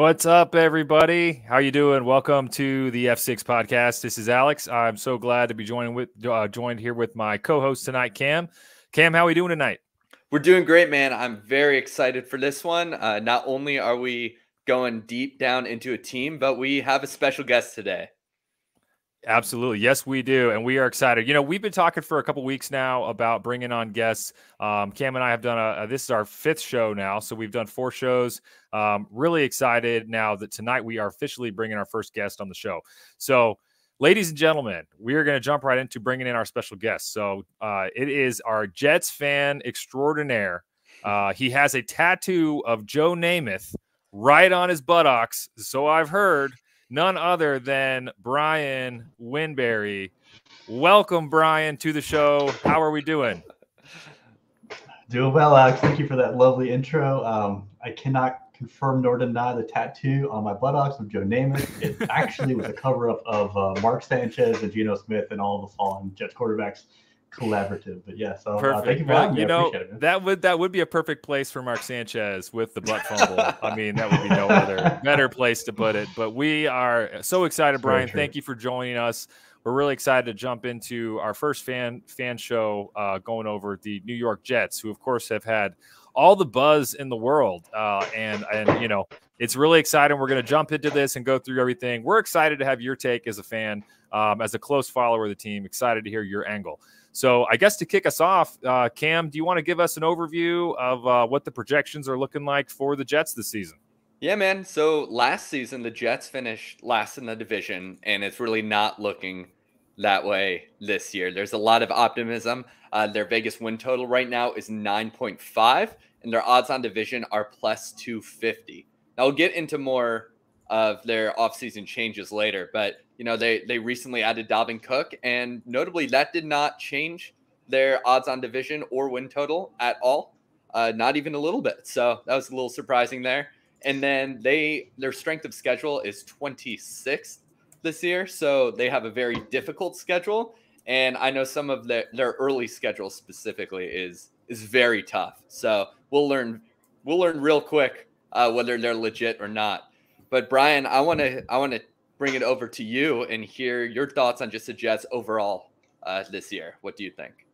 What's up, everybody? How you doing? Welcome to the F6 podcast. This is Alex. I'm so glad to be joining with uh, joined here with my co-host tonight, Cam. Cam, how are we doing tonight? We're doing great, man. I'm very excited for this one. Uh, not only are we going deep down into a team, but we have a special guest today. Absolutely. Yes, we do. And we are excited. You know, we've been talking for a couple weeks now about bringing on guests. Um, Cam and I have done a, a, this is our fifth show now. So we've done four shows. Um, really excited now that tonight we are officially bringing our first guest on the show. So, ladies and gentlemen, we are going to jump right into bringing in our special guest. So uh, it is our Jets fan extraordinaire. Uh, he has a tattoo of Joe Namath right on his buttocks. So I've heard none other than Brian Winberry. Welcome, Brian, to the show. How are we doing? Doing well, Alex. Thank you for that lovely intro. Um, I cannot confirm nor deny the tattoo on my buttocks of Joe Namath. It actually was a cover up of uh, Mark Sanchez and Geno Smith and all the fallen Jets quarterbacks collaborative. But yeah, so uh, thank you for having me. You know, it, that would that would be a perfect place for Mark Sanchez with the butt fumble. I mean, that would be no other better place to put it. But we are so excited, Brian. Thank you for joining us. We're really excited to jump into our first fan fan show, uh, going over the New York Jets, who of course have had all the buzz in the world, uh, and and you know it's really exciting. We're going to jump into this and go through everything. We're excited to have your take as a fan, um, as a close follower of the team. Excited to hear your angle. So I guess to kick us off, uh, Cam, do you want to give us an overview of uh, what the projections are looking like for the Jets this season? Yeah, man. So last season, the Jets finished last in the division, and it's really not looking that way this year. There's a lot of optimism. Uh, their Vegas win total right now is 9.5, and their odds on division are plus 250. Now, we'll get into more of their offseason changes later, but you know, they they recently added Dalvin Cook, and notably that did not change their odds on division or win total at all, uh, not even a little bit. So that was a little surprising there. And then they their strength of schedule is 26th this year, so they have a very difficult schedule. And I know some of their their early schedule specifically is is very tough. So we'll learn we'll learn real quick uh, whether they're legit or not. But Brian, I want to I want to bring it over to you and hear your thoughts on just the Jets overall uh, this year. What do you think?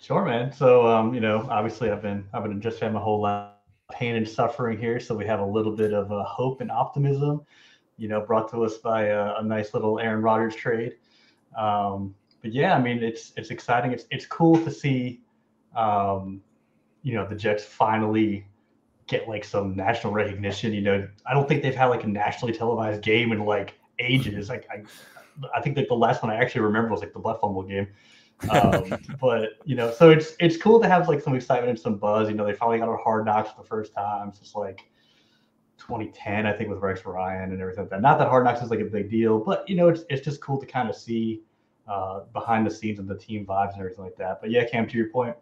Sure, man. So, um, you know, obviously, I've been I've been a Jets fan my whole life, pain and suffering here. So we have a little bit of uh, hope and optimism, you know, brought to us by a, a nice little Aaron Rodgers trade. Um, but yeah, I mean, it's it's exciting. It's it's cool to see, um, you know, the Jets finally get like some national recognition. You know, I don't think they've had like a nationally televised game in like ages. Like I, I think that the last one I actually remember was like the Butt Fumble game. um, but you know, so it's it's cool to have like some excitement and some buzz. You know, they finally got on Hard Knocks for the first time since like 2010, I think, with Rex Ryan and everything like that. Not that Hard Knocks is like a big deal, but you know, it's it's just cool to kind of see uh, behind the scenes of the team vibes and everything like that. But yeah, Cam, to your point,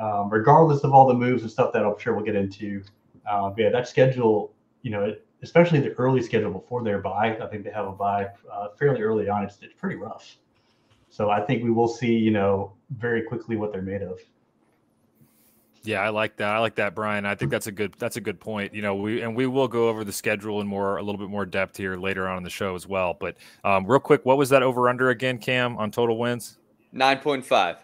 um, regardless of all the moves and stuff that I'm sure we'll get into, uh, yeah, that schedule, you know, especially the early schedule before their bye, I think they have a bye uh, fairly early on. It's, it's pretty rough. So I think we will see, you know, very quickly what they're made of. Yeah, I like that. I like that, Brian. I think that's a good that's a good point. You know, we and we will go over the schedule in more a little bit more depth here later on in the show as well. But um, real quick, what was that over under again, Cam, on total wins? Nine point five.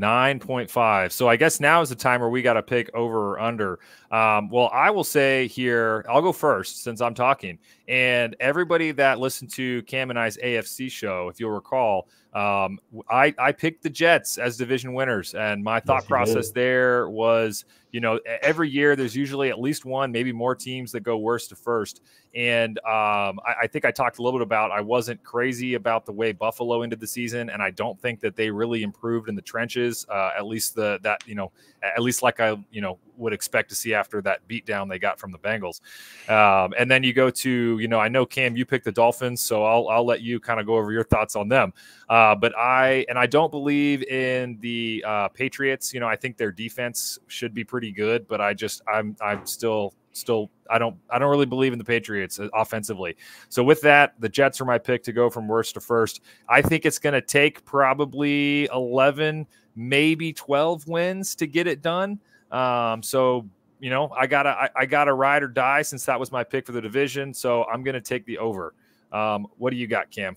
9.5. So I guess now is the time where we got to pick over or under. Um, well, I will say here, I'll go first since I'm talking. And everybody that listened to Cam and I's AFC show, if you'll recall, um, I, I picked the Jets as division winners. And my thought yes, process there was – you know, every year there's usually at least one, maybe more teams that go worst to first. And um, I, I, think I talked a little bit about I wasn't crazy about the way Buffalo ended the season, and I don't think that they really improved in the trenches. Uh, at least the that you know, at least like I you know would expect to see after that beatdown they got from the Bengals. Um, and then you go to you know I know Cam you picked the Dolphins, so I'll I'll let you kind of go over your thoughts on them. Uh, but I and I don't believe in the uh, Patriots. You know I think their defense should be pretty good, but I just I'm I'm still still I don't I don't really believe in the Patriots uh, offensively. So with that, the Jets are my pick to go from worst to first. I think it's going to take probably 11, maybe 12 wins to get it done. Um, so you know, I gotta I, I, gotta ride or die since that was my pick for the division. So I'm gonna take the over. Um, what do you got, Cam?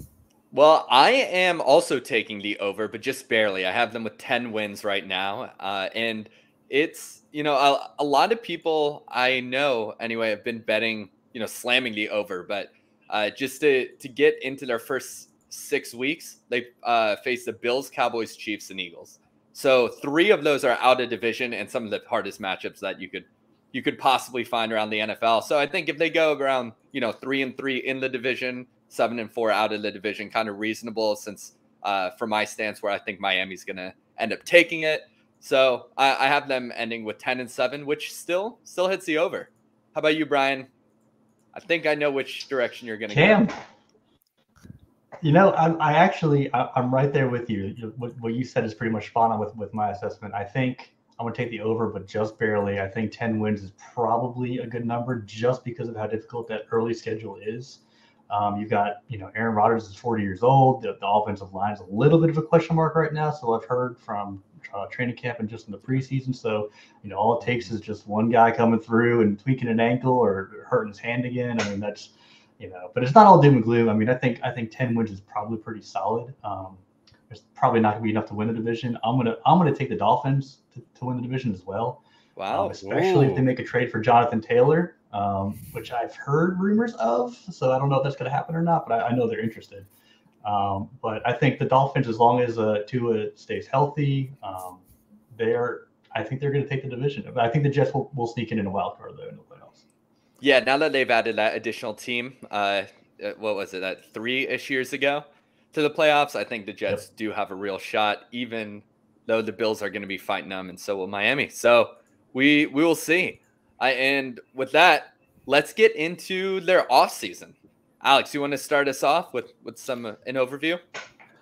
Well, I am also taking the over, but just barely. I have them with 10 wins right now. Uh, and it's, you know, a, a, lot of people I know anyway have been betting, you know, slamming the over, but uh, just to, to get into their first six weeks, they uh, face the Bills, Cowboys, Chiefs, and Eagles. So three of those are out of division and some of the hardest matchups that you could you could possibly find around the NFL. So I think if they go around, you know, three and three in the division, seven and four out of the division, kind of reasonable since uh, for my stance where I think Miami's going to end up taking it. So I, I, have them ending with 10 and seven, which still still hits the over. How about you, Brian? I think I know which direction you're going to go. You know, I, I actually I, am right there with you. What, what you said is pretty much spot on with with my assessment. I think I'm going to take the over, but just barely. I think 10 wins is probably a good number just because of how difficult that early schedule is. Um, you've got, you know, Aaron Rodgers is 40 years old. The, the, offensive line is a little bit of a question mark right now. So I've heard from uh, training camp and just in the preseason. So, you know, all it takes is just one guy coming through and tweaking an ankle or hurting his hand again. I mean, that's, you know, but it's not all doom and gloom. I mean, I think I think 10 wins is probably pretty solid. Um, there's probably not going to be enough to win the division. I'm gonna I'm gonna take the Dolphins to, to win the division as well. Wow! Um, especially Ooh. if they make a trade for Jonathan Taylor um, which I've heard rumors of. So I don't know if that's going to happen or not, but I, I know they're interested. Um, but I think the Dolphins, as long as uh, Tua stays healthy, um, they're I think they're going to take the division. I think the Jets will, will sneak in in a wild card though in the playoffs. Yeah, now that they've added that additional team, uh, uh what was it, that three ish years ago to the playoffs, I think the Jets yep. do have a real shot, even though the Bills are going to be fighting them, and so will Miami. So we we will see. I, and with that, let's get into their off season. Alex, you want to start us off with with some uh, an overview?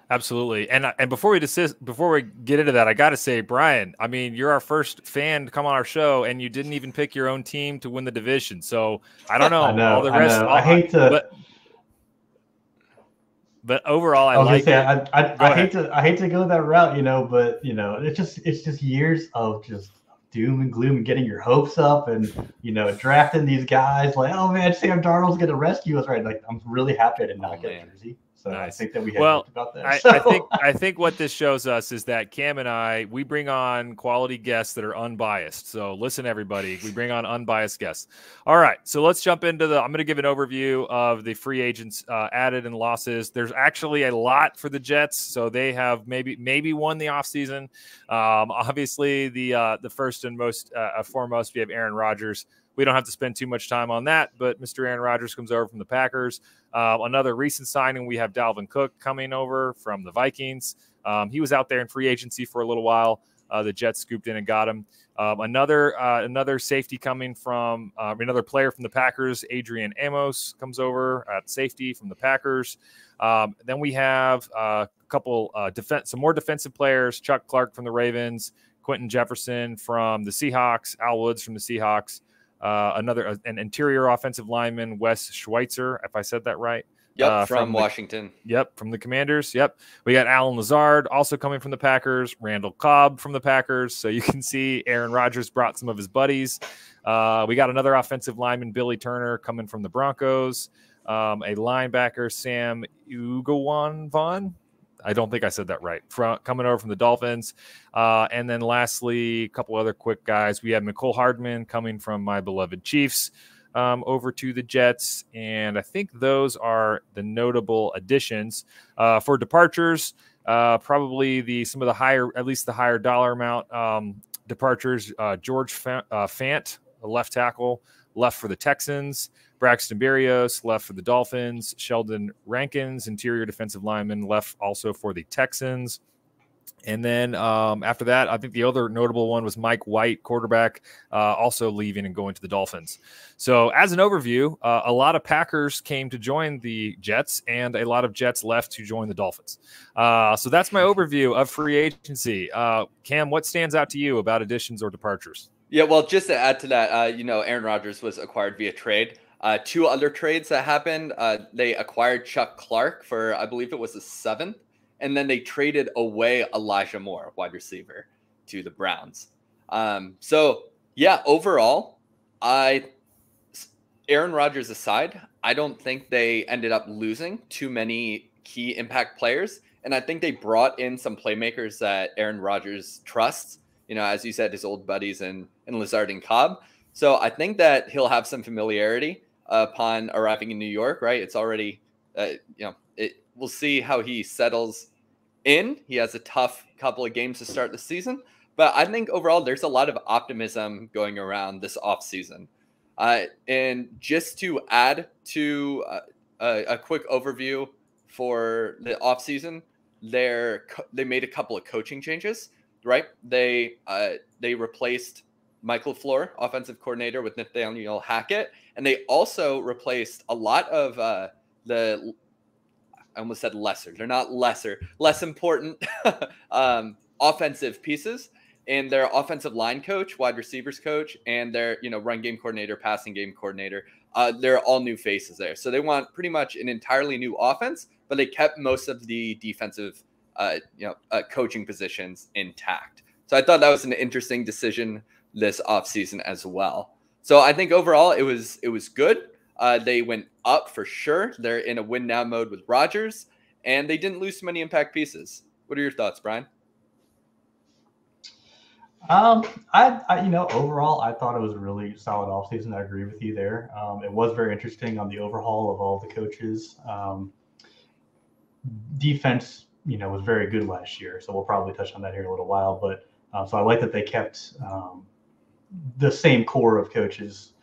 Absolutely. And uh, and before we desist, before we get into that, I got to say, Brian, I mean, you're our first fan to come on our show, and you didn't even pick your own team to win the division. So I don't know. I know. All the rest, I, all, I hate to. But, but overall, I, I like. Say, I, I, I hate to. I hate to go that route, you know. But you know, it's just it's just years of just doom and gloom and getting your hopes up and you know drafting these guys. Like oh man Sam Darnold's gonna rescue us right? Like I'm really happy I did not oh, get man. a jersey so nice. I think that we had well, about that. I, so. I, think I think what this shows us is that Cam and I we bring on quality guests that are unbiased. So listen, everybody, we bring on unbiased guests. All right, so let's jump into the. I'm going to give an overview of the free agents uh, added and losses. There's actually a lot for the Jets, so they have maybe maybe won the offseason. Um, obviously, the uh, the first and most uh, foremost, we have Aaron Rodgers. We don't have to spend too much time on that, but Mr. Aaron Rodgers comes over from the Packers. Uh, another recent signing, we have Dalvin Cook coming over from the Vikings. Um, he was out there in free agency for a little while. Uh, the Jets scooped in and got him. Um, another uh, another safety coming from uh, another player from the Packers, Adrian Amos comes over at safety from the Packers. Um, then we have uh, a couple uh, defense, some more defensive players: Chuck Clark from the Ravens, Quinton Jefferson from the Seahawks, Al Woods from the Seahawks, uh, another uh, an interior offensive lineman, Wes Schweitzer, if I said that right. Yep, uh, from, from the, Washington. Yep, from the Commanders. Yep, we got Allen Lazard also coming from the Packers. Randall Cobb from the Packers. So you can see Aaron Rodgers brought some of his buddies. Uh, we got another offensive lineman, Billy Turner, coming from the Broncos. Um, a linebacker, Sam Eguavoen Vaughn. I don't think I said that right. From coming over from the Dolphins, uh, and then lastly, a couple other quick guys. We have Mecole Hardman coming from my beloved Chiefs um, over to the Jets, and I think those are the notable additions uh, for departures. Uh, probably the some of the higher, at least the higher dollar amount um, departures. Uh, George Fant, uh, Fant, a left tackle, left for the Texans. Braxton Berrios left for the Dolphins. Sheldon Rankins, interior defensive lineman, left also for the Texans. And then um, after that, I think the other notable one was Mike White, quarterback, uh, also leaving and going to the Dolphins. So, as an overview, uh, a lot of Packers came to join the Jets, and a lot of Jets left to join the Dolphins. Uh, so, that's my overview of free agency. Uh, Cam, what stands out to you about additions or departures? Yeah, well, just to add to that, uh, you know, Aaron Rodgers was acquired via trade. Uh, two other trades that happened. Uh, they acquired Chuck Clark for, I believe it was a seventh, and then they traded away Elijah Moore, wide receiver, to the Browns. Um, so Yeah, overall, I Aaron Rodgers aside, I don't think they ended up losing too many key impact players. And I think they brought in some playmakers that Aaron Rodgers trusts. You know, as you said, his old buddies and and Lazard and Cobb. So I think that he'll have some familiarity upon arriving in New York. Right? It's already, uh, you know, it. We'll see how he settles in. He has a tough couple of games to start the season, but I think overall there's a lot of optimism going around this offseason. Uh, and just to add to uh, a, a, quick overview for the offseason, they're they made a couple of coaching changes. Right, they uh, they replaced Mike LaFleur, offensive coordinator, with Nathaniel Hackett, and they also replaced a lot of uh, the. I almost said lesser. They're not lesser, less important um, offensive pieces and their offensive line coach, wide receivers coach, and their you know run game coordinator, passing game coordinator. Uh, they're all new faces there, so they want pretty much an entirely new offense, but they kept most of the defensive uh, you know uh, coaching positions intact. So I thought that was an interesting decision this offseason as well. So I think overall it was it was good. Uh, they went up for sure. They're in a win now mode with Rodgers, and they didn't lose many impact pieces. What are your thoughts, Brian? Um, I, I, you know, overall, I thought it was a really solid offseason. I agree with you there. Um, it was very interesting on the overhaul of all the coaches. Um, defense, you know, was very good last year, so we'll probably touch on that here in a little while. But uh, so I like that they kept um, the same core of coaches.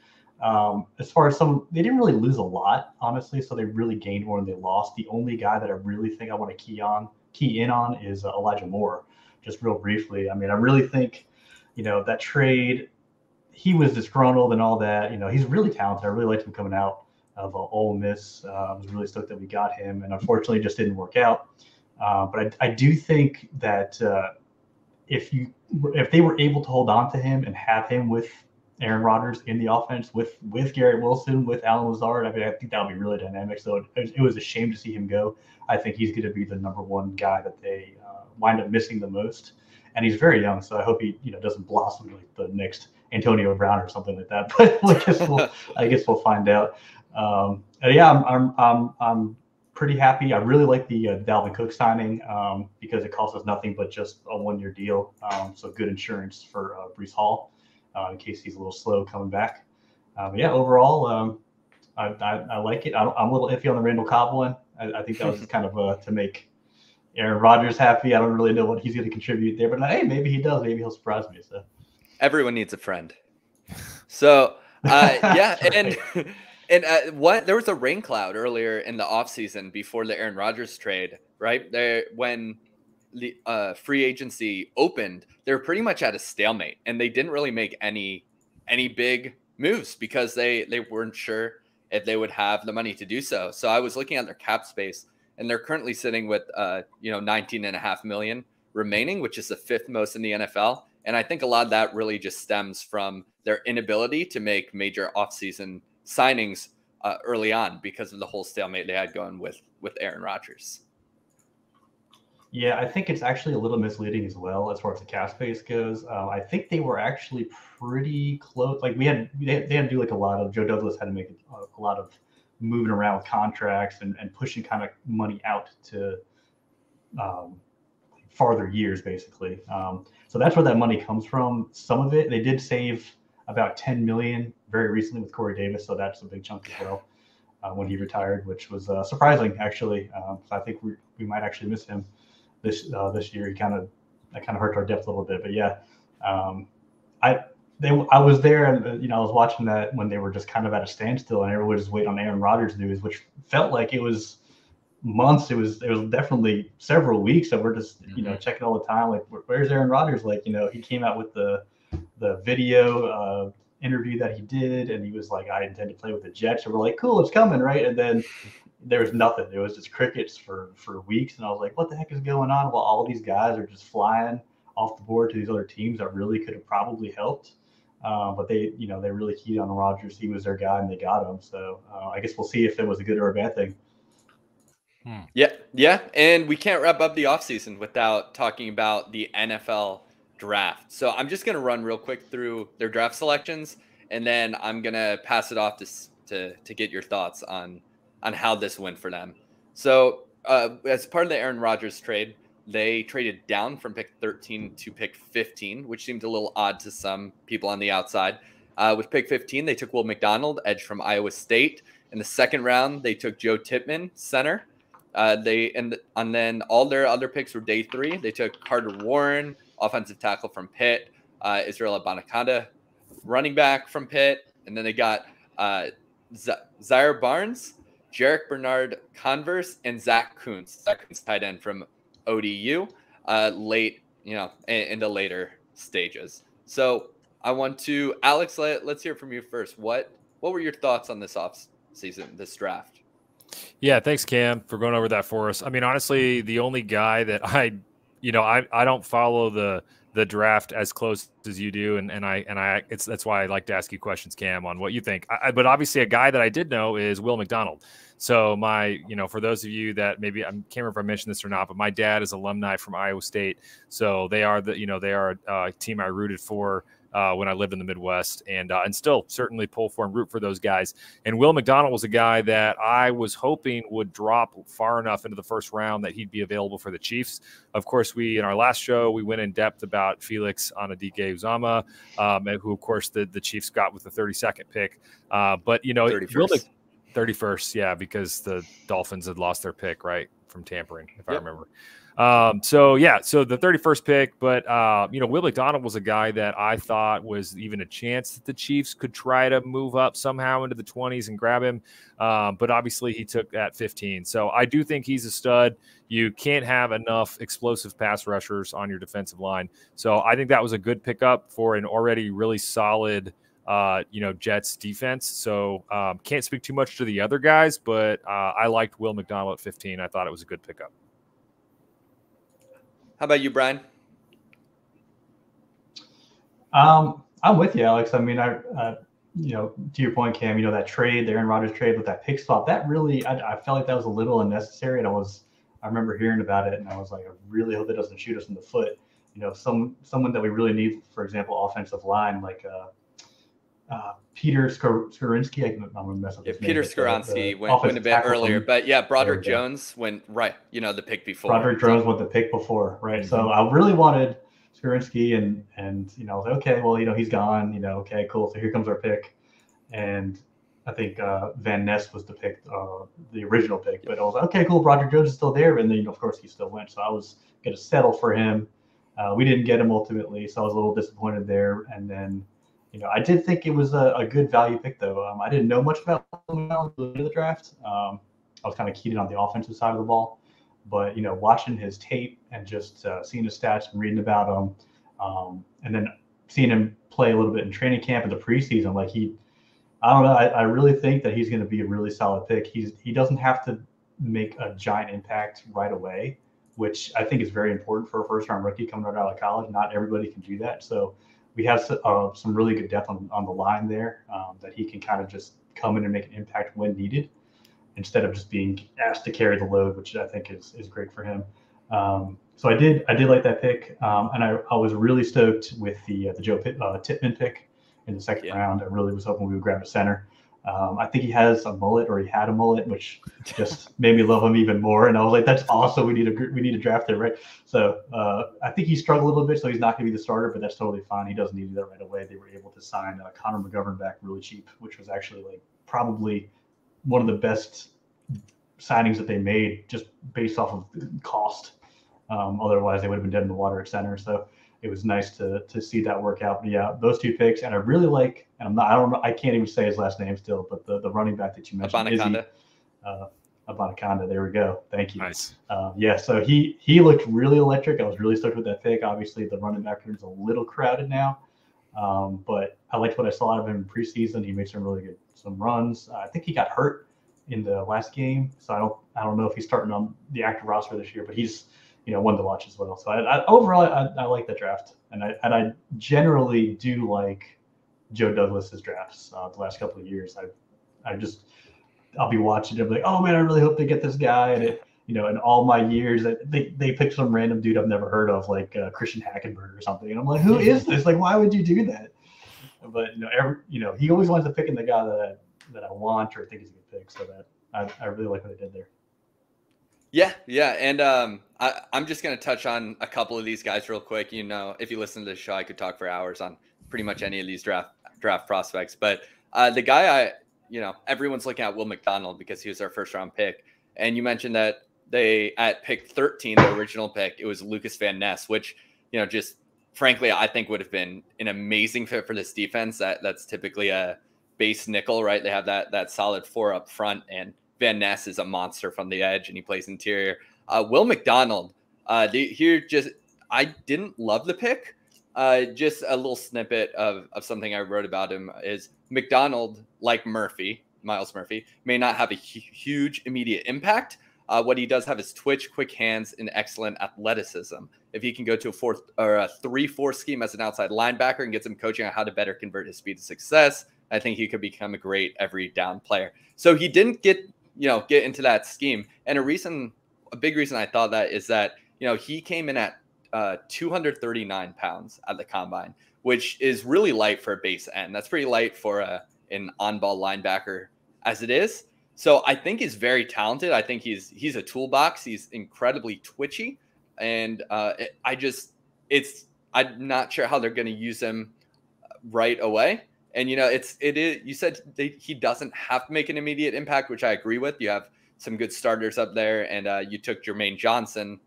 Um, as far as some, they didn't really lose a lot, honestly. So they really gained more than they lost. The only guy that I really think I want to key on, key in on, is uh, Elijah Moore. Just real briefly, I mean, I really think you know, that trade, he was disgruntled and all that. You know, he's really talented. I really liked him coming out of uh, Ole Miss. Uh, I was really stoked that we got him, and unfortunately, just didn't work out. Uh, but I, I, do think that uh, if you if they were able to hold on to him and have him with Aaron Rodgers in the offense with with Garrett Wilson with Allen Lazard, I mean, I think that would be really dynamic. So it, it was a shame to see him go. I think he's going to be the number one guy that they uh, wind up missing the most and he's very young, so I hope he you know doesn't blossom like the next Antonio Brown or something like that. But I guess we'll I guess we'll find out. Um, yeah, I'm, I'm I'm I'm pretty happy. I really like the uh, Dalvin Cook signing um, because it costs us nothing but just a one year deal. Um, so good insurance for uh, Breece Hall uh, in case he's a little slow coming back. Um, yeah, overall, um, I, I, I, like it. I am a little iffy on the Randall Cobb one. I, I think that was kind of uh, to make Aaron Rodgers happy. I don't really know what he's going to contribute there, but hey, maybe he does. Maybe he'll surprise me. So everyone needs a friend. So uh, yeah, and and uh, what there was a rain cloud earlier in the offseason before the Aaron Rodgers trade, right? There when the uh, free agency opened, they were pretty much at a stalemate, and they didn't really make any any big moves because they they weren't sure if they would have the money to do so. So I was looking at their cap space and they're currently sitting with uh, you know 19 and a half million remaining, which is the fifth most in the NFL. And I think a lot of that really just stems from their inability to make major offseason signings uh, early on because of the whole stalemate they had going with with Aaron Rodgers. Yeah, I think it's actually a little misleading as well as far as the cap space goes. Uh, I think they were actually pretty close. Like we had, they, they had to do like a lot of. Joe Douglas had to make a, a lot of moving around with contracts and, and pushing kind of money out to um, farther years, basically. Um, so that's where that money comes from. Some of it, they did save about 10 million very recently with Corey Davis, so that's a big chunk as well uh, when he retired, which was uh, surprising actually. Um, so I think we, we might actually miss him this uh, this year. He kind of that kind of hurt our depth a little bit, but yeah, um, I they I was there and uh, you know I was watching that when they were just kind of at a standstill and everyone was just waiting on Aaron Rodgers news, which felt like it was months. It was it was definitely several weeks that we're just you know mm-hmm. checking all the time like where's Aaron Rodgers? Like you know he came out with the the video uh, interview that he did and he was like I intend to play with the Jets and we're like cool it's coming right and then there was nothing. It was just crickets for for weeks and I was like what the heck is going on? While all these guys are just flying off the board to these other teams that really could have probably helped. Uh, but they, you know, they really keyed on Rodgers. He was their guy, and they got him. So uh, I guess we'll see if it was a good or a bad thing. Hmm. Yeah, yeah, and we can't wrap up the offseason without talking about the NFL draft. So I'm just gonna run real quick through their draft selections, and then I'm gonna pass it off to to to get your thoughts on on how this went for them. So uh, as part of the Aaron Rodgers trade, they traded down from pick 13 to pick 15, which seemed a little odd to some people on the outside. Uh, with pick 15, they took Will McDonald, edge from Iowa State. In the second round, they took Joe Tippmann, center. Uh, they and and then all their other picks were day three. They took Carter Warren, offensive tackle from Pitt, uh, Israel Abanikanda, running back from Pitt, and then they got uh, Z- Zaire Barnes, Jarrick Bernard Converse, and Zach Kuntz, Zach Kuntz tight end from ODU, uh, late, you know, in, in the later stages. So I want to, Alex, let, let's hear from you first. What what were your thoughts on this off season, this draft? Yeah, thanks, Cam, for going over that for us. I mean, honestly, the only guy that I, you know, I, I don't follow the the draft as close as you do, and and I and I it's that's why I like to ask you questions, Cam, on what you think. I, but obviously, a guy that I did know is Will McDonald. So my, you know, for those of you that maybe I can't remember if I mentioned this or not, but my dad is alumni from Iowa State, so they are the, you know, they are a team I rooted for uh, when I lived in the Midwest, and uh, and still certainly pull for and root for those guys. And Will McDonald was a guy that I was hoping would drop far enough into the first round that he'd be available for the Chiefs. Of course, we in our last show we went in depth about Felix Anudike-Uzomah, um, who of course the the Chiefs got with the 32nd pick. Uh, but you know, 31st. 31st, yeah, because the Dolphins had lost their pick right from tampering, if yep. I remember. Um, so yeah, so the 31st pick, but uh, you know, Will McDonald was a guy that I thought was even a chance that the Chiefs could try to move up somehow into the 20s and grab him. Um, but obviously he took at 15. So I do think he's a stud. You can't have enough explosive pass rushers on your defensive line. So I think that was a good pickup for an already really solid uh, you know, Jets defense. So um, can't speak too much to the other guys, but uh, I liked Will McDonald at 15. I thought it was a good pickup. How about you, Brian? Um, I'm with you, Alex. I mean, I, uh, you know, to your point, Cam, you know, that trade, the Aaron Rodgers trade with that pick swap, that really, I, I, felt like that was a little unnecessary. And I was, I remember hearing about it and I was like, I really hope it doesn't shoot us in the foot. You know, some, someone that we really need, for example, offensive line, like, uh, uh, Peter Skoronski. I'm gonna mess up. Yeah, Peter Skoronski went, went a bit earlier, but yeah, Broderick Jones went right. You know, the pick before. Broderick Jones went the pick before, right? Mm-hmm. So I really wanted Skoronski, and and you know, I was like, okay, well, you know, he's gone. You know, okay, cool. So here comes our pick, and I think uh, Van Ness was the pick, uh, the original pick. But I was like, okay, cool. Broderick Jones is still there, and then you know, of course he still went. So I was gonna settle for him. Uh, we didn't get him ultimately, so I was a little disappointed there. And then you know, I did think it was a, a good value pick, though. Um, I didn't know much about the draft. Um, I was kind of keyed in on the offensive side of the ball, but you know, watching his tape and just uh, seeing his stats and reading about him, um, and then seeing him play a little bit in training camp in the preseason, like he, I don't know, I, I really think that he's going to be a really solid pick. He's he doesn't have to make a giant impact right away, which I think is very important for a first round rookie coming right out of college. Not everybody can do that, so we have uh, some really good depth on, on the line there um, that he can kind of just come in and make an impact when needed instead of just being asked to carry the load, which I think is, is great for him. Um, so I did I did like that pick, um, and I, I was really stoked with the uh, the Joe Pitt, uh, pick in the second yeah. round. I really was hoping we would grab a center. Um, I think he has a mullet, or he had a mullet, which just made me love him even more. And I was like, "That's awesome. We need a we need a draft there, right?" So uh, I think he struggled a little bit, so he's not going to be the starter, but that's totally fine. He doesn't need to do that right away. They were able to sign uh, Connor McGovern back really cheap, which was actually like probably one of the best signings that they made, just based off of cost. Um, otherwise, they would have been dead in the water at center. So it was nice to to see that work out. But yeah, those two picks, and I really like, and I'm not, I don't I can't even say his last name still, but the the running back that you mentioned, Izzy, uh, Abanikanda. There we go. Thank you. Nice. Uh, yeah, so he he looked really electric. I was really stoked with that pick. Obviously, the running back room is a little crowded now, um, but I liked what I saw out of him in preseason. He made some really good some runs. Uh, I think he got hurt in the last game, so I don't I don't know if he's starting on the active roster this year, but he's you know one to watch as well. So I, I, overall, I, I, like the draft, and I and I generally do like Joe Douglas's drafts uh, the last couple of years. I I just I'll be watching it, be like, oh man, I really hope they get this guy, and it you know, in all my years, that they, they picked some random dude I've never heard of, like uh, Christian Hackenberg or something. And I'm like, who is this? Like, why would you do that? But you know, every you know, he always wants to pick in the guy that I, that I want or think is a good pick. So that I, I really like what they did there. Yeah, yeah, and um, I, I'm just gonna touch on a couple of these guys real quick. You know, if you listen to the show, I could talk for hours on pretty much any of these draft draft prospects. But uh, the guy I, you know, everyone's looking at Will McDonald because he was our first round pick, and you mentioned that they at pick 13, the original pick, it was Lucas Van Ness, which you know, just frankly, I think would have been an amazing fit for this defense. That that's typically a base nickel, right? They have that that solid four up front and Van Ness is a monster from the edge and he plays interior. Uh, Will McDonald, uh, here just I didn't love the pick. Uh, just a little snippet of, of something I wrote about him is McDonald, like Murphy, Miles Murphy, may not have a hu- huge immediate impact. Uh, what he does have is twitch, quick hands, and excellent athleticism. If he can go to a fourth or a three-four scheme as an outside linebacker and get some coaching on how to better convert his speed to success, I think he could become a great every down player. So he didn't get you know, get into that scheme. And a reason, a big reason I thought that is that, you know, he came in at uh, 239 pounds at the combine, which is really light for a base end. That's pretty light for a, an on ball linebacker as it is. So I think he's very talented. I think he's he's a toolbox. He's incredibly twitchy, and uh, it, I just it's I'm not sure how they're going to use him right away. And you know, it's it is. You said he doesn't have to make an immediate impact, which I agree with. You have some good starters up there, and uh, you took Jermaine Johnson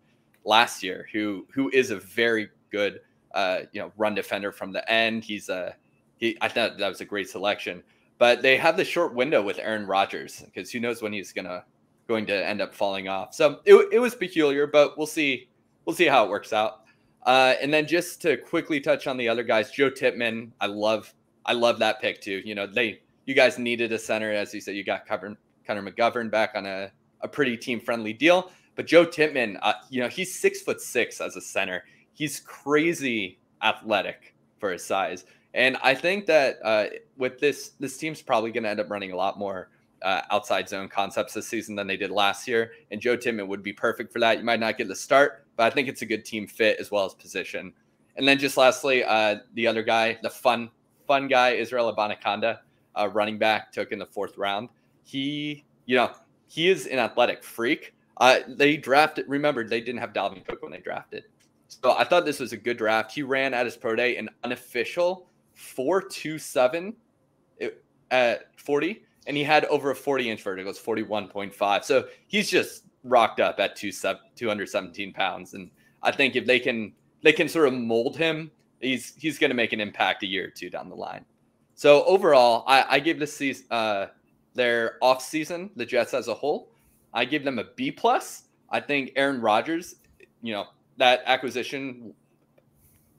last year, who who is a very good uh, you know run defender from the end. He's a he. I thought that was a great selection. But they have the short window with Aaron Rodgers because who knows when he's gonna going to end up falling off. So it, it was peculiar, but we'll see we'll see how it works out. Uh, and then just to quickly touch on the other guys, Joe Tippmann, I love I love that pick too. You know, they you guys needed a center, as you said, you got Connor McGovern back on a, a pretty team friendly deal. But Joe Tippmann, uh, you know, he's six foot six as a center. He's crazy athletic for his size. And I think that uh, with this, this team's probably going to end up running a lot more uh, outside zone concepts this season than they did last year. And Joe Tippmann would be perfect for that. You might not get the start, but I think it's a good team fit as well as position. And then just lastly, uh, the other guy, the fun fun guy, Israel Abanikanda, uh, running back, took in the fourth round. He, you know, he is an athletic freak. Uh, they drafted, remember, they didn't have Dalvin Cook when they drafted. So I thought this was a good draft. He ran at his pro day an unofficial 427 at 40, and he had over a 40 inch vertical, it's 41.5. So he's just rocked up at 217 pounds. And I think if they can, they can sort of mold him he's he's going to make an impact a year or two down the line. So overall, I, I give this season uh, their off season, the Jets as a whole, I give them a B plus. I think Aaron Rodgers, you know, that acquisition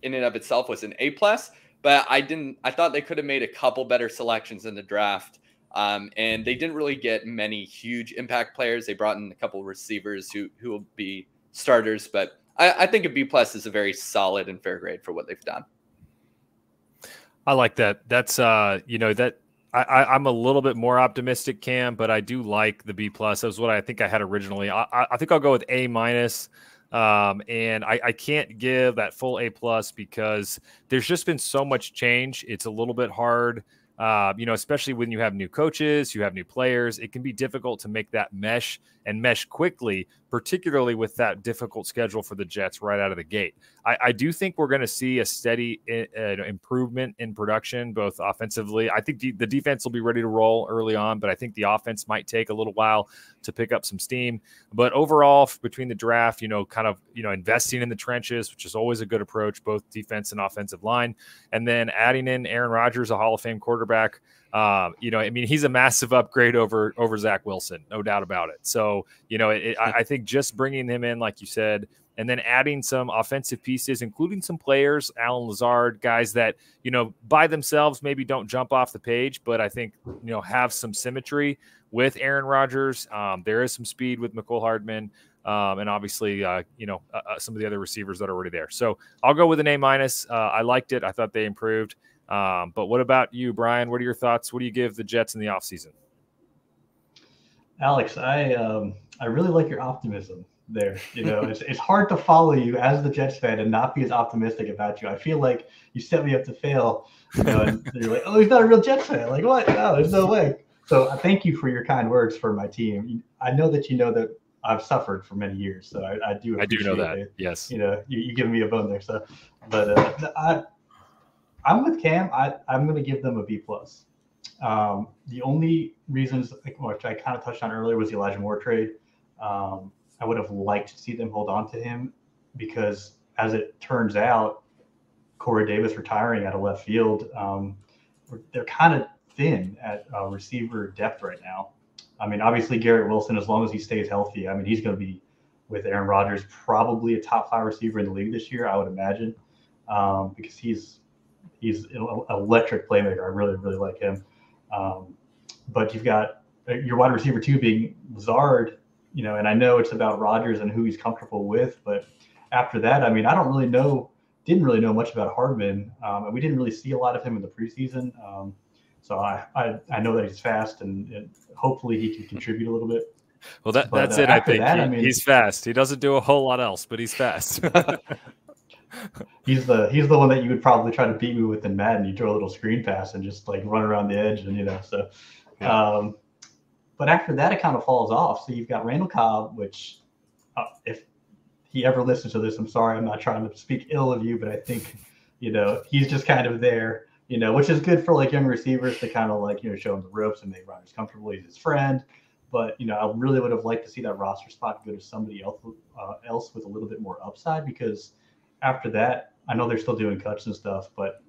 in and of itself was an A plus, but I didn't. I thought they could have made a couple better selections in the draft. Um, and they didn't really get many huge impact players. They brought in a couple receivers who who will be starters, but I, I think a B plus is a very solid and fair grade for what they've done. I like that. That's uh, you know, that I, am a little bit more optimistic, Cam, but I do like the B plus. That was what I think I had originally. I, I think I'll go with A minus. Um, and I, I can't give that full A plus because there's just been so much change. It's a little bit hard uh, you know, especially when you have new coaches, you have new players, it can be difficult to make that mesh and mesh quickly, particularly with that difficult schedule for the Jets right out of the gate. I, I do think we're going to see a steady uh, improvement in production, both offensively. I think the defense will be ready to roll early on, but I think the offense might take a little while to pick up some steam. But overall, between the draft, you know, kind of, you know, investing in the trenches, which is always a good approach, both defense and offensive line, and then adding in Aaron Rodgers, a Hall of Fame quarterback um, you know, I mean, he's a massive upgrade over over Zach Wilson, no doubt about it. So, you know, it, I, I think just bringing him in, like you said, and then adding some offensive pieces, including some players, Allen Lazard, guys that you know by themselves maybe don't jump off the page, but I think you know have some symmetry with Aaron Rodgers. Um, there is some speed with Mecole Hardman. Um, and obviously, uh, you know, uh, uh, some of the other receivers that are already there. So I'll go with an A minus. Uh, I liked it. I thought they improved. Um, but what about you, Brian? What are your thoughts? What do you give the Jets in the offseason? Alex, I um, I really like your optimism there. You know, it's it's hard to follow you as the Jets fan and not be as optimistic about you. I feel like you set me up to fail. You know, and you're like, oh, he's not a real Jets fan. Like what? No, there's no way. So I thank you for your kind words for my team. I know that you know that I've suffered for many years, so I, I do. I do know that. It. Yes. You know, you, you give me a bone there. So, but uh, I, I'm with Cam. I I'm going to give them a B plus. Um, the only reasons, which I kind of touched on earlier, was the Elijah Moore trade. Um, I would have liked to see them hold on to him because, as it turns out, Corey Davis retiring out of left field, um, they're kind of thin at uh, receiver depth right now. I mean, obviously Garrett Wilson, as long as he stays healthy, I mean, he's going to be with Aaron Rodgers, probably a top five receiver in the league this year, I would imagine, um, because he's he's an electric playmaker. I really really like him. Um, but you've got uh, your wide receiver two being Lazard, you know, and I know it's about Rodgers and who he's comfortable with, but after that, I mean, I don't really know, didn't really know much about Hardman, um, and we didn't really see a lot of him in the preseason. Um, so I, I, I know that he's fast and, and, hopefully he can contribute a little bit. Well, that, but, that's uh, it. I think that, he, I mean, he's fast. He doesn't do a whole lot else, but he's fast. he's the he's the one that you would probably try to beat me with in Madden. You throw a little screen pass and just like run around the edge, and you know. So, yeah. um, but after that, it kind of falls off. So you've got Randall Cobb, which uh, if he ever listens to this, I'm sorry, I'm not trying to speak ill of you, but I think you know he's just kind of there you know, which is good for like young receivers to kind of like, you know, show him the ropes and make Rodgers comfortable. He's his friend. But, you know, I really would have liked to see that roster spot go to somebody else, uh, else with a little bit more upside because after that, I know they're still doing cuts and stuff, but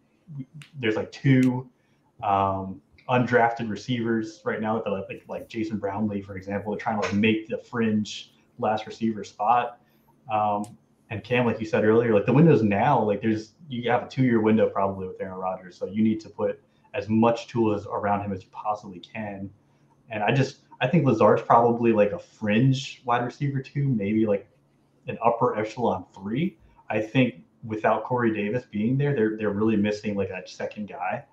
there's like two um, undrafted receivers right now that like like Jason Brownlee, for example, trying to like make the fringe last receiver spot. Um, and Cam, like you said earlier, like the windows now, like there's you have a two year window probably with Aaron Rodgers, so you need to put as much tools around him as you possibly can. And I just I think Lazard's probably like a fringe wide receiver two, maybe like an upper echelon three. I think without Corey Davis being there, they're they're really missing like a second guy.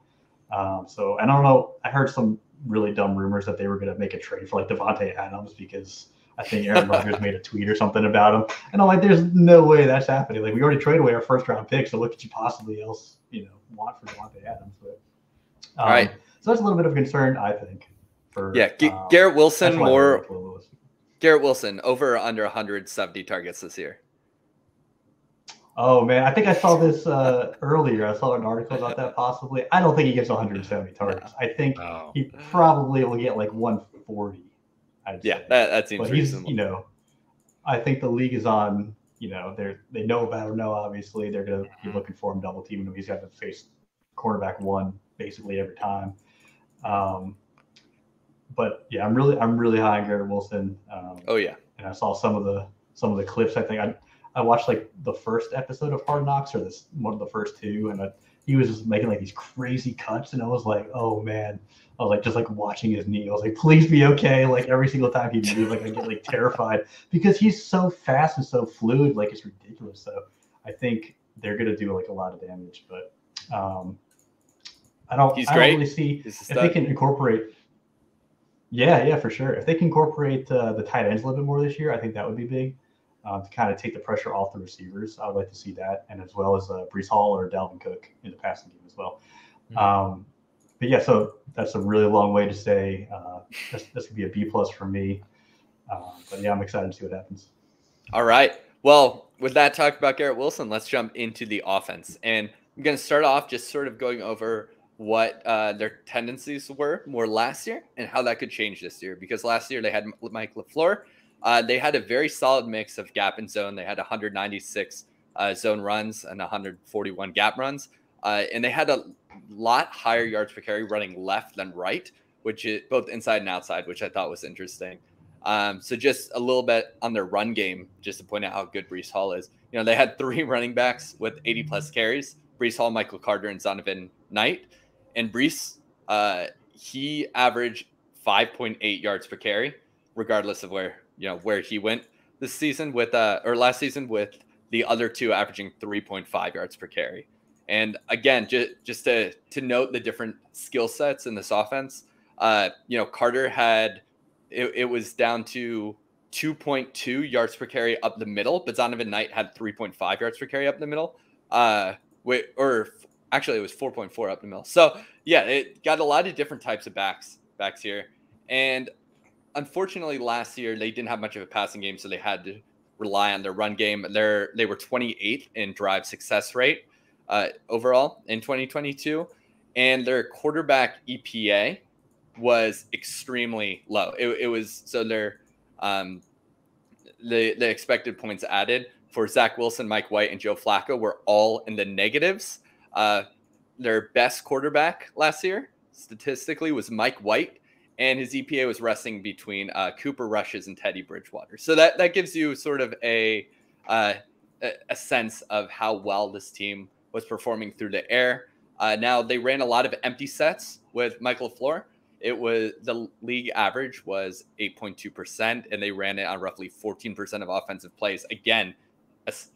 Um, so I don't know. I heard some really dumb rumors that they were going to make a trade for like Davante Adams because I think Aaron Rodgers made a tweet or something about him. And I'm like, there's no way that's happening. Like we already traded away our first round pick, so what could you possibly else, you know, want for Davante Adams? But um, all right. So that's a little bit of a concern, I think. For yeah, G- um, Garrett Wilson more. Garrett Wilson over under 170 targets this year. Oh man, I think I saw this uh, earlier. I saw an article about that possibly. I don't think he gets 170 targets. I think oh. he probably will get like 140. I'd yeah, that, that seems but reasonable. He's, you know, I think the league is on. You know, they're they know about him. Know obviously they're going to be mm-hmm. looking for him, double teaming him. He's got to face cornerback one basically every time. Um, but yeah, I'm really I'm really high on Garrett Wilson. Um, oh yeah, and I saw some of the some of the clips. I think I I watched like the first episode of Hard Knocks or this one of the first two, and I, he was just making like these crazy cuts, and I was like, oh man, I was like just like watching his knee. I was like, please be okay. Like every single time he moves, like I get like terrified because he's so fast and so fluid. Like it's ridiculous. So I think they're gonna do like a lot of damage, but um, I don't. He's I don't really see if they can incorporate. Yeah, yeah, for sure. If they can incorporate uh, the tight ends a little bit more this year, I think that would be big uh, to kind of take the pressure off the receivers. I would like to see that, and as well as uh, Breece Hall or Dalvin Cook in the passing game as well. Mm-hmm. Um, but yeah, so that's a really long way to say uh, this, this could be a B plus for me. Uh, but yeah, I'm excited to see what happens. All right. Well, with that talk about Garrett Wilson, let's jump into the offense. And I'm going to start off just sort of going over what uh, their tendencies were more last year and how that could change this year. Because last year they had Mike LaFleur. Uh, they had a very solid mix of gap and zone. They had 196 uh, zone runs and 141 gap runs. Uh, and they had a lot higher yards per carry running left than right, which is both inside and outside, which I thought was interesting. Um, so just a little bit on their run game, just to point out how good Breece Hall is. You know, they had three running backs with 80 plus carries: Breece Hall, Michael Carter, and Zonovan Knight. And Breece, uh, he averaged 5.8 yards per carry, regardless of where you know where he went this season with uh or last season with the other two averaging 3.5 yards per carry. And again, just just to to note the different skill sets in this offense, uh, you know, Carter had it, it was down to 2.2 yards per carry up the middle, but Zonovan Knight had 3.5 yards per carry up the middle. Uh, wait, or actually it was 4.4 up the middle. So yeah, it got a lot of different types of backs backs here, and unfortunately last year they didn't have much of a passing game, so they had to rely on their run game. They're they were 28th in drive success rate uh, overall in 2022, and their quarterback EPA was extremely low. It, it was so their um, the the expected points added for Zach Wilson, Mike White, and Joe Flacco were all in the negatives. Uh, their best quarterback last year statistically was Mike White, and his EPA was resting between uh, Cooper Rush's and Teddy Bridgewater. So that that gives you sort of a uh, a sense of how well this team was performing through the air. Uh, now they ran a lot of empty sets with Michael LaFleur. It was the league average was 8.2%, and they ran it on roughly 14% of offensive plays. Again,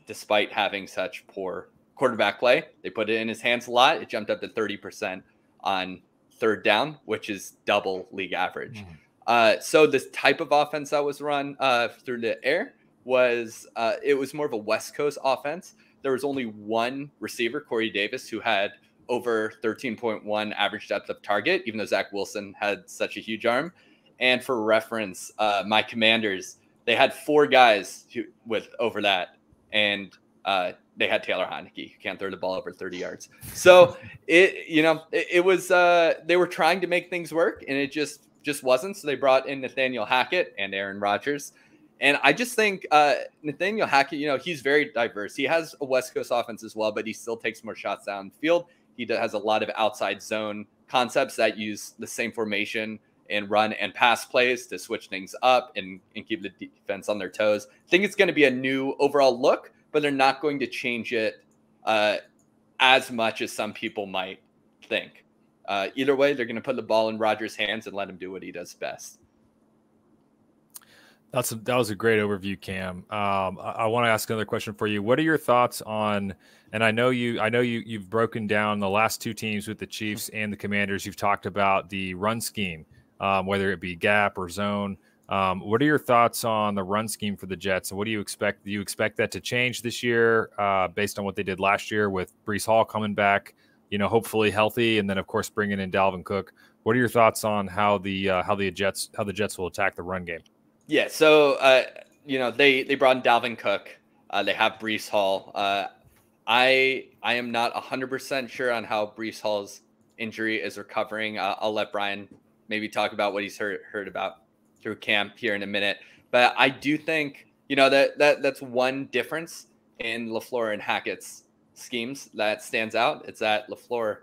despite having such poor quarterback play, they put it in his hands a lot. It jumped up to 30% on third down, which is double league average. Mm. Uh, so this type of offense that was run uh, through the air was uh, it was more of a West Coast offense. There was only one receiver, Corey Davis, who had over 13.1 average depth of target, even though Zach Wilson had such a huge arm. And for reference, uh, my Commanders they had four guys who, with over that, and uh, they had Taylor Heinicke who can't throw the ball over 30 yards. So it, you know, it, it, was uh, they were trying to make things work, and it just just wasn't. So they brought in Nathaniel Hackett and Aaron Rodgers. And I just think uh, Nathaniel Hackett, you know, he's very diverse. He has a West Coast offense as well, but he still takes more shots downfield. He has a lot of outside zone concepts that use the same formation and run and pass plays to switch things up and, and keep the defense on their toes. I think it's going to be a new overall look, but they're not going to change it uh, as much as some people might think. Uh, either way, they're going to put the ball in Rodgers' hands and let him do what he does best. That's a, that was a great overview, Cam. Um, I, I want to ask another question for you. What are your thoughts on? And I know you, I know you, you've broken down the last two teams with the Chiefs and the Commanders. You've talked about the run scheme, um, whether it be gap or zone. Um, what are your thoughts on the run scheme for the Jets, and what do you expect? Do you expect that to change this year, uh, based on what they did last year with Breece Hall coming back, you know, hopefully healthy, and then of course bringing in Dalvin Cook? What are your thoughts on how the uh, how the Jets how the Jets will attack the run game? Yeah, so uh, you know they they brought in Dalvin Cook. Uh, they have Breece Hall. Uh, I I am not hundred percent sure on how Breece Hall's injury is recovering. I'll let Brian maybe talk about what he's heard heard about through camp here in a minute. But I do think you know that that that's one difference in LaFleur and Hackett's schemes that stands out. It's that LaFleur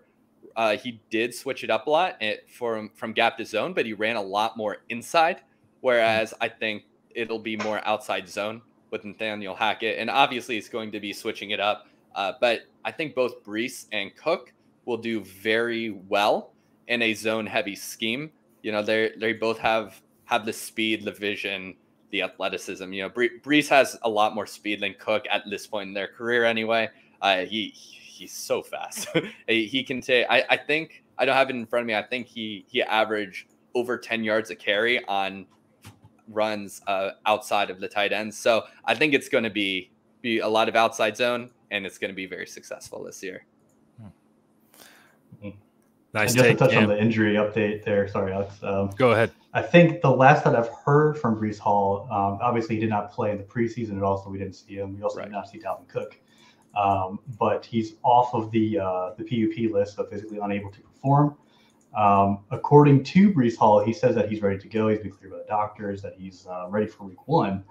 uh, he did switch it up a lot from from gap to zone, but he ran a lot more inside. Whereas I think it'll be more outside zone with Nathaniel Hackett, and obviously it's going to be switching it up. Uh, but I think both Breece and Cook will do very well in a zone heavy scheme. You know, they they both have have the speed, the vision, the athleticism. You know, Breece has a lot more speed than Cook at this point in their career, anyway. Uh, he he's so fast. he can take. I, I think I don't have it in front of me. I think he he averaged over ten yards a carry on runs uh, outside of the tight ends. So I think it's going to be be a lot of outside zone, and it's going to be very successful this year. Nice. And just take, to touch on the injury update there. Sorry, Alex. Um, Go ahead. I think the last that I've heard from Breece Hall, um, obviously he did not play in the preseason at all, so we didn't see him. We also right. did not see Dalvin Cook, um, but he's off of the uh, the PUP list, so physically unable to perform. Um, according to Breece Hall, he says that he's ready to go. He's been cleared by the doctors, that he's uh, ready for Week One.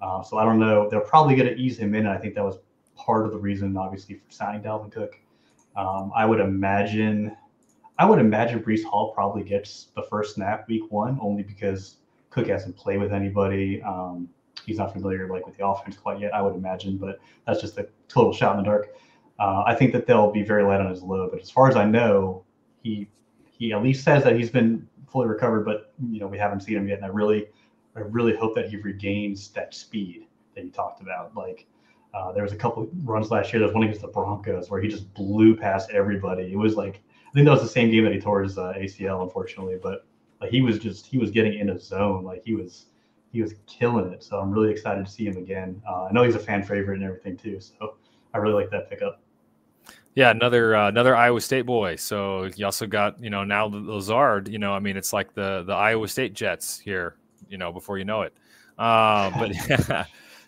Uh, so I don't know. They're probably going to ease him in. And I think that was part of the reason, obviously, for signing Dalvin Cook. Um, I would imagine I would imagine Breece Hall probably gets the first snap week one, only because Cook hasn't played with anybody. Um, he's not familiar like with the offense quite yet, I would imagine, but that's just a total shot in the dark. Uh, I think that they'll be very light on his load, but as far as I know, he he at least says that he's been fully recovered, but you know we haven't seen him yet, and I really I really hope that he regains that speed that you talked about. Like uh, there was a couple runs last year. There was one against the Broncos where he just blew past everybody. It was like I think that was the same game that he tore his uh, ACL, unfortunately. But like he was just he was getting in a zone. Like he was he was killing it. So I'm really excited to see him again. Uh, I know he's a fan favorite and everything too. So I really like that pickup. Yeah, another uh, another Iowa State boy. So you also got you know now Lazard. You know, I mean, it's like the the Iowa State Jets here. You know, before you know it. Um, but yeah,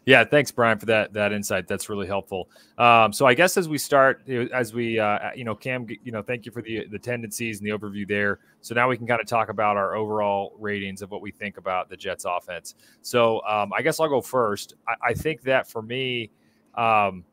yeah, thanks, Brian, for that that insight. That's really helpful. Um, so I guess as we start, as we uh, you know, Cam, you know, thank you for the the tendencies and the overview there. So now we can kind of talk about our overall ratings of what we think about the Jets offense. So um, I guess I'll go first. I, I think that for me. Um,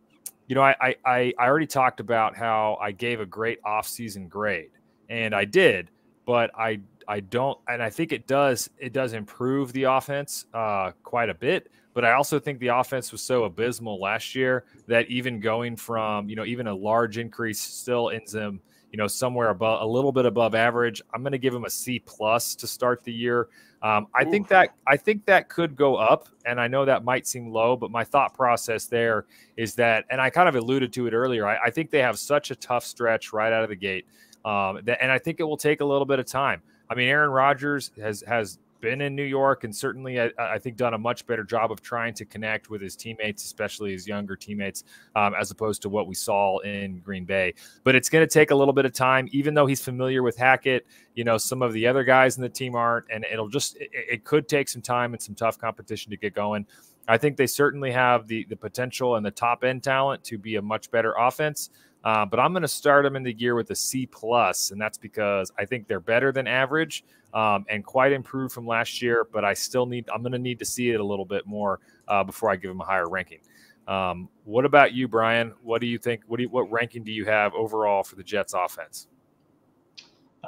you know, I, I I already talked about how I gave a great offseason grade, and I did, but I I don't, and I think it does it does improve the offense uh, quite a bit. But I also think the offense was so abysmal last year that even going from you know even a large increase still ends them you know somewhere above a little bit above average. I'm going to give him a C plus to start the year. Um, I Ooh. think that I think that could go up, and I know that might seem low, but my thought process there is that, and I kind of alluded to it earlier. I, I think they have such a tough stretch right out of the gate, um, that, and I think it will take a little bit of time. I mean, Aaron Rodgers has has been in New York and certainly I, I, think done a much better job of trying to connect with his teammates, especially his younger teammates, um, as opposed to what we saw in Green Bay. But it's going to take a little bit of time, even though he's familiar with Hackett. You know, some of the other guys in the team aren't, and it'll just it, it could take some time and some tough competition to get going. I think they certainly have the the potential and the top end talent to be a much better offense. Uh, but I'm going to start them in the year with a C plus, and that's because I think they're better than average um, and quite improved from last year. But I still need I'm going to need to see it a little bit more uh, before I give them a higher ranking. Um, what about you, Brian? What do you think? What do you, what ranking do you have overall for the Jets offense?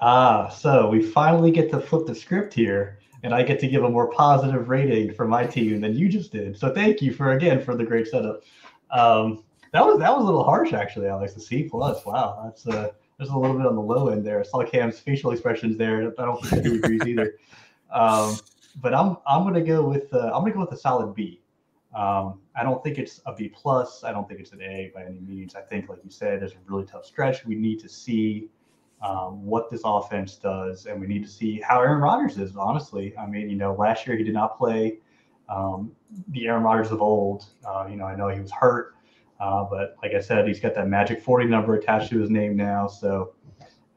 Ah, so we finally get to flip the script here, and I get to give a more positive rating for my team than you just did. So thank you for again for the great setup. Um, that was that was a little harsh, actually, Alex. The C plus. Wow, that's uh, there's a little bit on the low end there. I saw Cam's facial expressions there. I don't think he agrees either. Um, but I'm I'm gonna go with uh, I'm gonna go with a solid B. Um, I don't think it's a B plus. I don't think it's an A by any means. I think, like you said, there's a really tough stretch. We need to see um, what this offense does, and we need to see how Aaron Rodgers is. Honestly, I mean, you know, last year he did not play um, the Aaron Rodgers of old. Uh, you know, I know he was hurt. Uh, but like I said, he's got that magic 40 number attached to his name now. So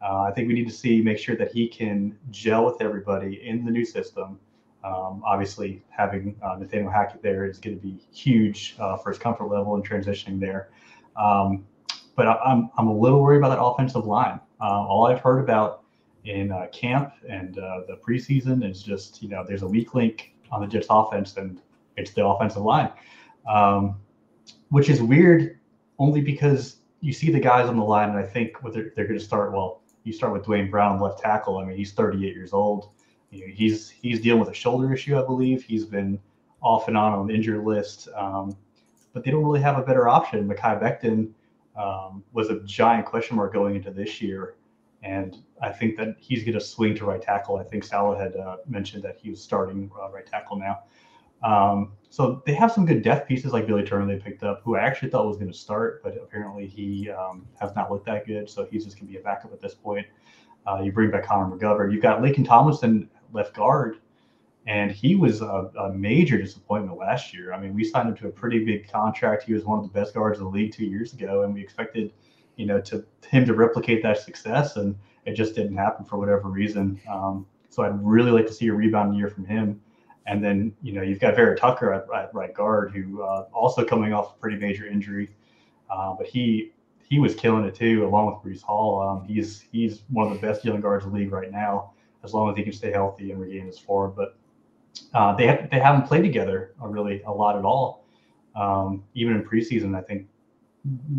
uh, I think we need to see, make sure that he can gel with everybody in the new system. Um, obviously, having uh, Nathaniel Hackett there is going to be huge uh, for his comfort level and transitioning there. Um, but I, am I'm a little worried about that offensive line. Uh, all I've heard about in uh, camp and the preseason is just, you know, there's a weak link on the Jets offense, and it's the offensive line. Um, which is weird only because you see the guys on the line, and I think what they're, they're going to start. Well, you start with Duane Brown, left tackle. I mean, he's 38 years old. You know, he's he's dealing with a shoulder issue, I believe. He's been off and on on the injured list, um, but they don't really have a better option. Mekhi Becton um, was a giant question mark going into this year, and I think that he's going to swing to right tackle. I think Saleh had uh, mentioned that he was starting uh, right tackle now. Um, so they have some good depth pieces like Billy Turner they picked up, who I actually thought was going to start, but apparently he um, has not looked that good. So he's just going to be a backup at this point. Uh, you bring back Connor McGovern. You've got Laken Tomlinson left guard, and he was a, a, major disappointment last year. I mean, we signed him to a pretty big contract. He was one of the best guards in the league two years ago, and we expected, you know, to him to replicate that success, and it just didn't happen for whatever reason. Um, so I'd really like to see a rebound year from him. And then, you know, you've got Vera Tucker at, at right guard, who uh, also coming off a pretty major injury. Uh, but he he was killing it too, along with Breece Hall. Um, he's he's one of the best young guards in the league right now, as long as he can stay healthy and regain his form. But uh, they have, they haven't played together really a lot at all. Um, even in preseason, I think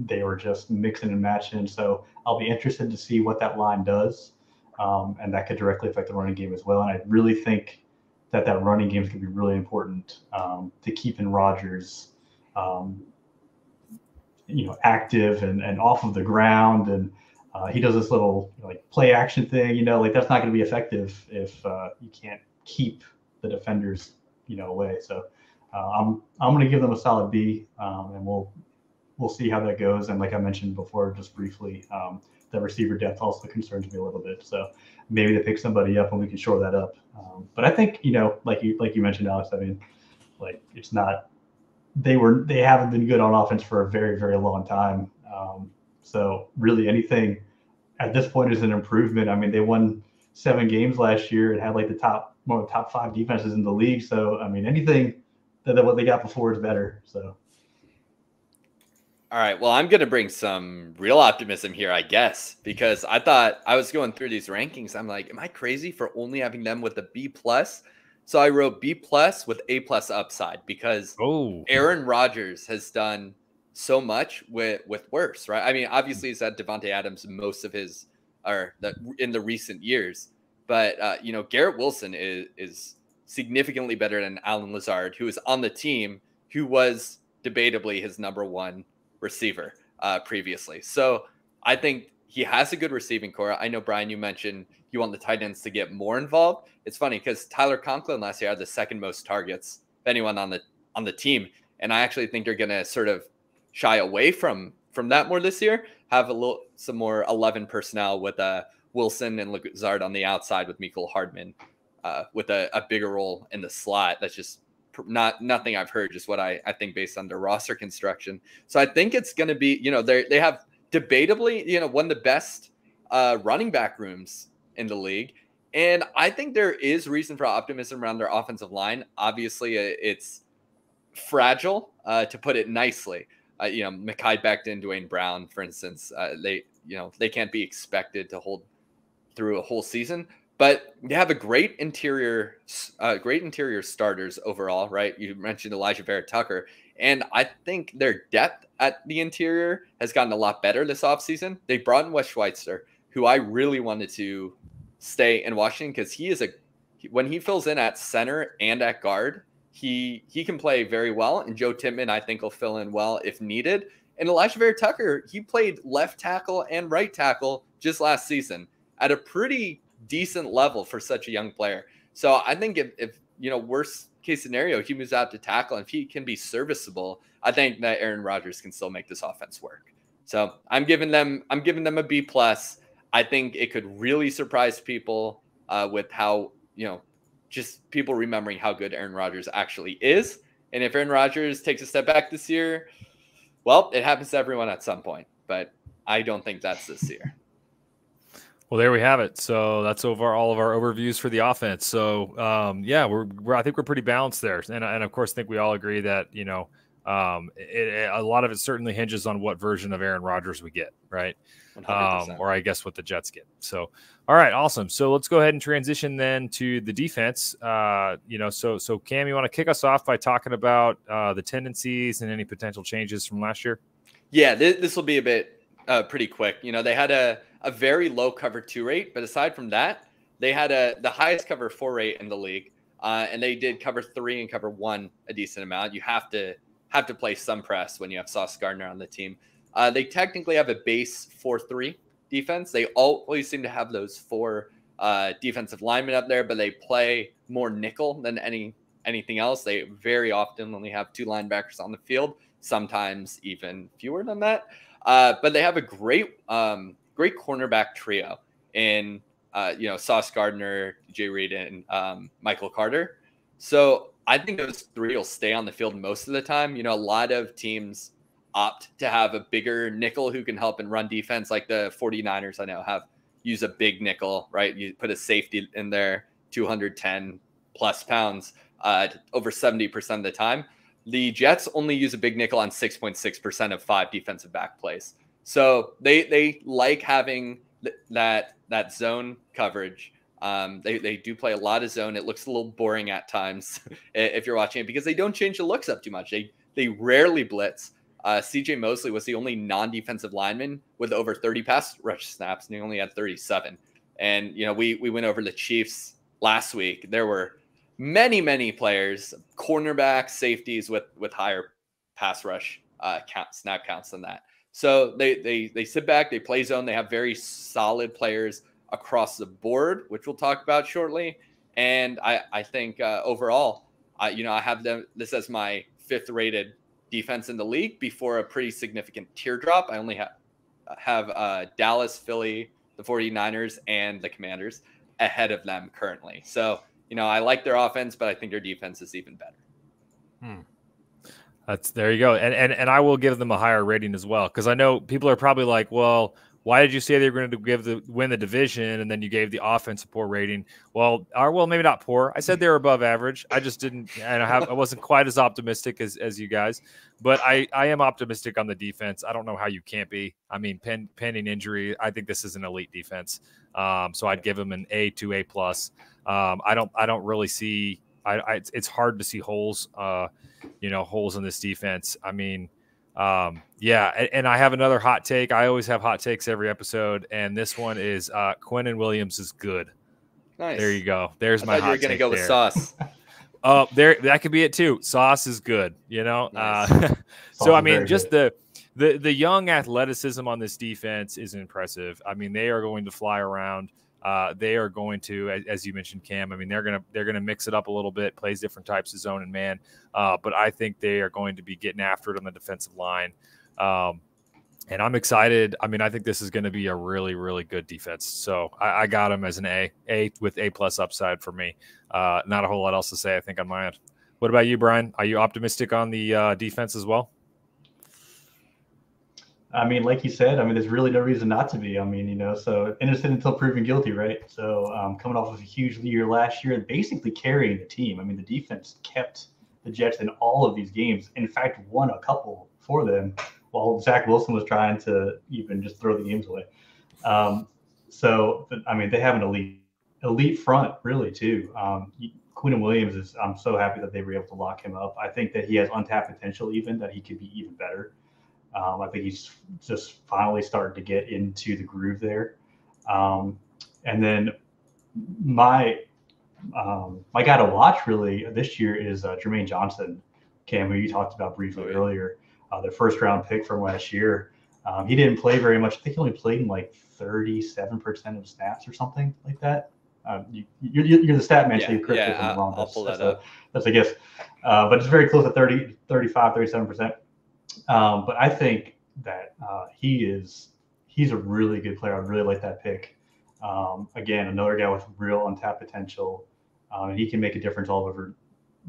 they were just mixing and matching. So I'll be interested to see what that line does, um, and that could directly affect the running game as well. And I really think that that running game is going to be really important um, to keeping Rodgers, um, you know, active and, and off of the ground. And uh, he does this little like play action thing, you know, like that's not going to be effective if uh, you can't keep the defenders, you know, away. So uh, I'm I'm going to give them a solid B, um, and we'll we'll see how that goes. And like I mentioned before, just briefly, um, the receiver depth also concerns me a little bit. So maybe they pick somebody up and we can shore that up. Um, but I think you know, like you like you mentioned, Alex. I mean, like it's not they were they haven't been good on offense for a very very long time. Um, so really anything at this point is an improvement. I mean, they won seven games last year and had like the top one of the top five defenses in the league. So I mean, anything that, that what they got before is better. So. All right. Well, I'm going to bring some real optimism here, I guess, because I thought I was going through these rankings. I'm like, am I crazy for only having them with a B plus? So I wrote B plus with A plus upside because oh. Aaron Rodgers has done so much with with worse, right? I mean, obviously he's had Davante Adams most of his or the, in the recent years, but uh, you know Garrett Wilson is is significantly better than Allen Lazard, who is on the team, who was debatably his number one receiver uh, previously. So I think he has a good receiving corps. I know Brian, you mentioned you want the tight ends to get more involved. It's funny because Tyler Conklin last year had the second most targets of anyone on the on the team, and I actually think they're to sort of shy away from from that more this year. Have a little some more eleven personnel with uh, Wilson and Lazard on the outside with Mecole Hardman uh, with a, a bigger role in the slot. That's just not nothing I've heard, just what I, I think based on their roster construction. So I think it's going to be, you know, they they have debatably, you know, one of the best uh, running back rooms in the league. And I think there is reason for optimism around their offensive line. Obviously, it's fragile, uh, to put it nicely. Uh, you know, Mekhi Becton, Duane Brown, for instance, uh, they, you know, they can't be expected to hold through a whole season. But they have a great interior, uh, great interior starters overall, right? You mentioned Elijah Vera-Tucker, and I think their depth at the interior has gotten a lot better this offseason. They brought in Wes Schweitzer, who I really wanted to stay in Washington because he is a when he fills in at center and at guard, he he can play very well. And Joe Tippmann, I think, will fill in well if needed. And Elijah Vera-Tucker, he played left tackle and right tackle just last season at a pretty decent level for such a young player. So I think if, if you know, worst case scenario, he moves out to tackle and if he can be serviceable, I think that Aaron Rodgers can still make this offense work. So I'm giving them I'm giving them a B plus. I think it could really surprise people uh, with how you know just people remembering how good Aaron Rodgers actually is. And if Aaron Rodgers takes a step back this year, well, it happens to everyone at some point. But I don't think that's this year. Well, there we have it. So that's over all of our overviews for the offense. So um, yeah, we're, we're, I think we're pretty balanced there, and and of course, I think we all agree that you know um, it, it, a lot of it certainly hinges on what version of Aaron Rodgers we get, right? Um, or I guess what the Jets get. So, all right, awesome. So let's go ahead and transition then to the defense. Uh, you know, so so Cam, you want to kick us off by talking about uh, the tendencies and any potential changes from last year? Yeah, this, this will be a bit uh, pretty quick. You know, they had a a very low cover two rate, but aside from that, they had a the highest cover four rate in the league, uh, and they did cover three and cover one a decent amount. You have to have to play some press when you have Sauce Gardner on the team. Uh, they technically have a base four three defense. They always seem to have those four uh, defensive linemen up there, but they play more nickel than any anything else. They very often only have two linebackers on the field, sometimes even fewer than that. Uh, but they have a great um, great cornerback trio in uh, you know Sauce Gardner, Jay Reed, and um, Michael Carter. So I think those three will stay on the field most of the time. You know, a lot of teams opt to have a bigger nickel who can help in run defense, like the 49ers I know have use a big nickel, right? You put a safety in there, 210 plus pounds, uh, over 70% of the time. The Jets only use a big nickel on 6.6% of five defensive back plays. So they they like having th- that that zone coverage. Um, they, they do play a lot of zone. It looks a little boring at times if you're watching it because they don't change the looks up too much. They they rarely blitz. Uh, CJ Mosley was the only non-defensive lineman with over 30 pass rush snaps, and he only had 37. And you know, we we went over the Chiefs last week. There were many many players, cornerbacks, safeties with with higher pass rush uh, count snap counts than that. So they they they sit back, they play zone, they have very solid players across the board, which we'll talk about shortly. And I I think uh, overall, I you know I have them this as my fifth rated defense in the league before a pretty significant teardrop. I only have have uh, Dallas, Philly, the 49ers, and the Commanders ahead of them currently. So, you know, I like their offense, but I think their defense is even better. Hmm. That's there you go. And and and I will give them a higher rating as well because I know people are probably like, well, why did you say they were going to give the win the division and then you gave the offense a poor rating? Well, or well, maybe not poor. I said they were above average. I just didn't and I have I wasn't quite as optimistic as as you guys, but I I am optimistic on the defense. I don't know how you can't be. I mean, pen, pending injury, I think this is an elite defense. Um, so I'd give them an A to A plus. Um, I don't I don't really see I, I it's hard to see holes uh you know holes in this defense. I mean um, yeah, and, and, I have another hot take. I always have hot takes every episode, and this one is uh, and Williams is good. Nice. There you go. There's I my. You're gonna go there. with sauce. Oh, uh, there that could be it too. Sauce is good. You know. Nice. Uh, so I mean, just good. the the the young athleticism on this defense is impressive. I mean, they are going to fly around. Uh, they are going to, as you mentioned, Cam. I mean, they're gonna they're gonna mix it up a little bit, plays different types of zone and man. Uh, but I think they are going to be getting after it on the defensive line. Um, and I'm excited. I mean, I think this is going to be a really, really good defense. So I, I, got them as an A, A with A plus upside for me. Uh, not a whole lot else to say, I think, on my end. What about you, Brian? Are you optimistic on the uh, defense as well? I mean, like you said, I mean, there's really no reason not to be. I mean, you know, so innocent until proven guilty, right? So um, coming off of a huge year last year and basically carrying the team. I mean, the defense kept the Jets in all of these games. In fact, won a couple for them while Zach Wilson was trying to even just throw the games away. Um, so, I mean, they have an elite elite front, really, too. Um, Quinnen Williams is. I'm so happy that they were able to lock him up. I think that he has untapped potential, even that he could be even better. Um, I think he's just finally starting to get into the groove there. Um, and then my um, my guy to watch really this year is uh, Jermaine Johnson, Cam, who you talked about briefly oh, yeah. earlier, uh, their first round pick from last year. Um, he didn't play very much. I think he only played in like 37% of snaps or something like that. Um, you, are you're the stat man, yeah, so you're correct yeah, wrong. I'll pull that that's up. A, that's a guess. Uh, but it's very close to 30, 35, 37%. Um, but I think that uh, he is he's a really good player. I really like that pick. Um, again, another guy with real untapped potential, um, and he can make a difference all over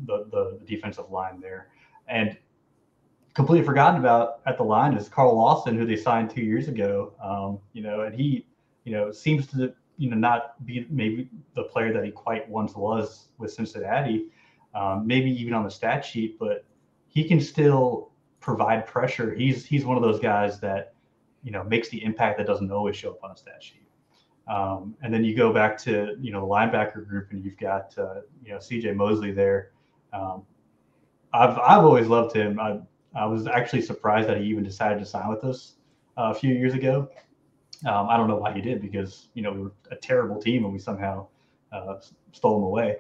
the, the, defensive line there. And completely forgotten about at the line is Carl Lawson, who they signed two years ago. Um, you know, and he, you know, seems to you know not be maybe the player that he quite once was with Cincinnati, um, maybe even on the stat sheet, but he can still provide pressure. He's he's one of those guys that you know makes the impact that doesn't always show up on a stat sheet. Um, and then you go back to you know the linebacker group, and you've got uh, you know C.J. Mosley there. Um, I've I've always loved him. I I was actually surprised that he even decided to sign with us uh, a few years ago. Um, I don't know why he did because you know we were a terrible team and we somehow uh, stole him away.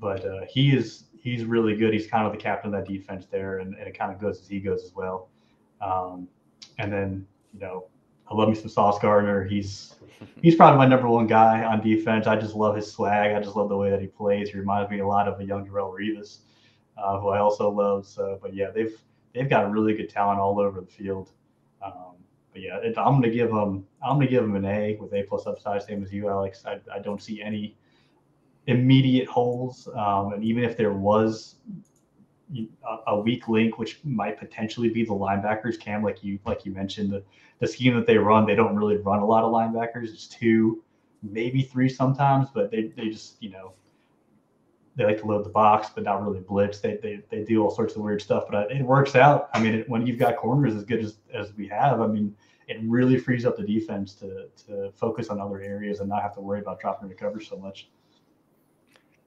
But uh, he is he's really good. He's kind of the captain of that defense there, and, and it kind of goes as he goes as well. Um, and then you know, I love me some Sauce Gardner. He's he's probably my number one guy on defense. I just love his swag. I just love the way that he plays. He reminds me a lot of a young Darrelle Revis, uh, who I also love. So, but yeah, they've they've got really good talent all over the field. Um, but yeah, it, I'm gonna give them I'm gonna give them an A with A plus upside, same as you, Alex. I, I don't see any immediate holes. Um, and even if there was a, weak link, which might potentially be the linebackers, Cam, like you like you mentioned, the, the scheme that they run, they don't really run a lot of linebackers. It's two, maybe three sometimes, but they, they just, you know, they like to load the box, but not really blitz. They, they, they do all sorts of weird stuff, but it works out. I mean, it, when you've got corners as good as, as we have, I mean, it really frees up the defense to, to focus on other areas and not have to worry about dropping the coverage so much.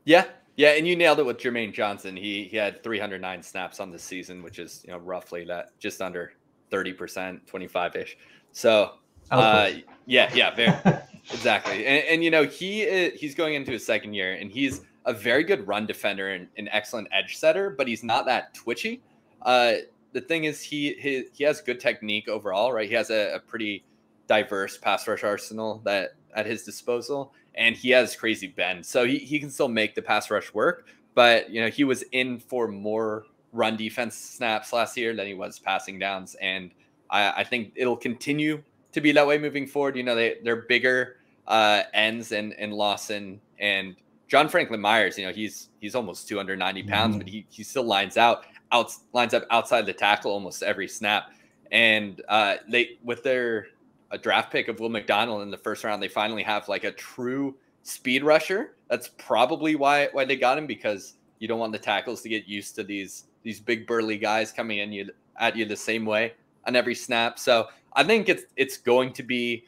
Yeah, yeah, and you nailed it with Jermaine Johnson. He he had 309 snaps on the season, which is you know roughly that just under 30 percent, 25 ish. So uh, yeah, yeah, very exactly. And, and, you know he is, he's going into his second year, and he's a very good run defender and an excellent edge setter, but he's not that twitchy. Uh, the thing is, he he, he has good technique overall, right? He has a, a pretty diverse pass rush arsenal that at his disposal and he has crazy bend. So he, he can still make the pass rush work, but you know, he was in for more run defense snaps last year than he was passing downs. And I, I think it'll continue to be that way moving forward. You know, they they're bigger uh, ends and and Lawson and John Franklin Myers. You know, he's he's almost 290 pounds, mm-hmm. but he he still lines out out lines up outside the tackle almost every snap. And uh, they with their a draft pick of Will McDonald in the first round, they finally have like a true speed rusher. That's probably why why they got him because you don't want the tackles to get used to these these big burly guys coming in you at you the same way on every snap. So I think it's it's going to be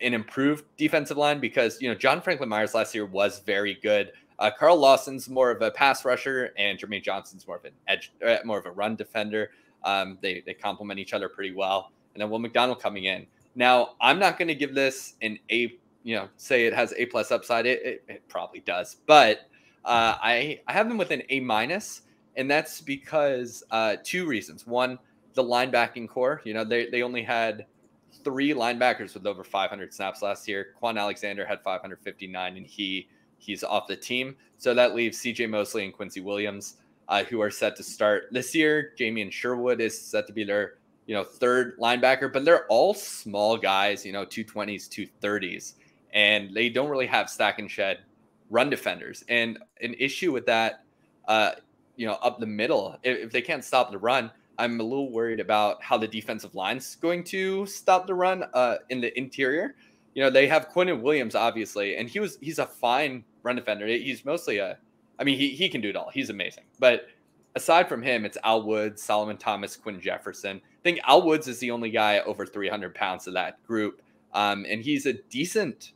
an improved defensive line because you know John Franklin Myers last year was very good. Uh, Carl Lawson's more of a pass rusher, and Jermaine Johnson's more of an edge, uh, more of a run defender. Um, they they complement each other pretty well. And then Will McDonald coming in. Now I'm not going to give this an A. You know, say it has A plus upside. It, it, it probably does, but uh, I I have them with an A minus, and that's because uh, two reasons. One, the linebacking corps. You know, they they only had three linebackers with over 500 snaps last year. Kwon Alexander had 559, and he he's off the team. So that leaves C.J. Mosley and Quincy Williams, uh, who are set to start this year. Jamien Sherwood is set to be their you know third linebacker, but they're all small guys. You know, 220s, 230s, and they don't really have stack and shed run defenders. And an issue with that, uh, you know, up the middle, if, if, they can't stop the run, I'm a little worried about how the defensive line's going to stop the run uh, in the interior. You know, they have Quinnen Williams, obviously, and he was he's a fine run defender. He's mostly a, I mean, he, he can do it all. He's amazing. But aside from him, it's Al Woods, Solomon Thomas, Quinn Jefferson. I think Al Woods is the only guy over 300 pounds of that group. Um, and he's a decent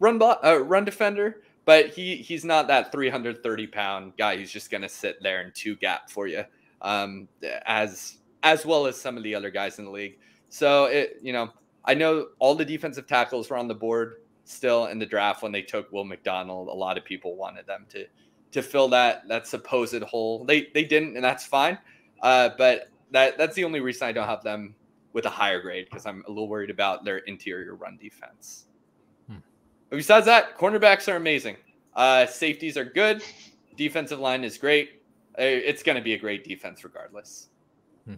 run uh, run defender but he he's not that 330 pound guy who's just going to sit there and two gap for you um, as as well as some of the other guys in the league. So it you know I know all the defensive tackles were on the board still in the draft when they took Will McDonald. A lot of people wanted them to to fill that that supposed hole. They they didn't, and that's fine. Uh, but that that's the only reason I don't have them with a higher grade because I'm a little worried about their interior run defense. But besides that, cornerbacks are amazing. Uh, safeties are good. Defensive line is great. It's going to be a great defense regardless. Hmm.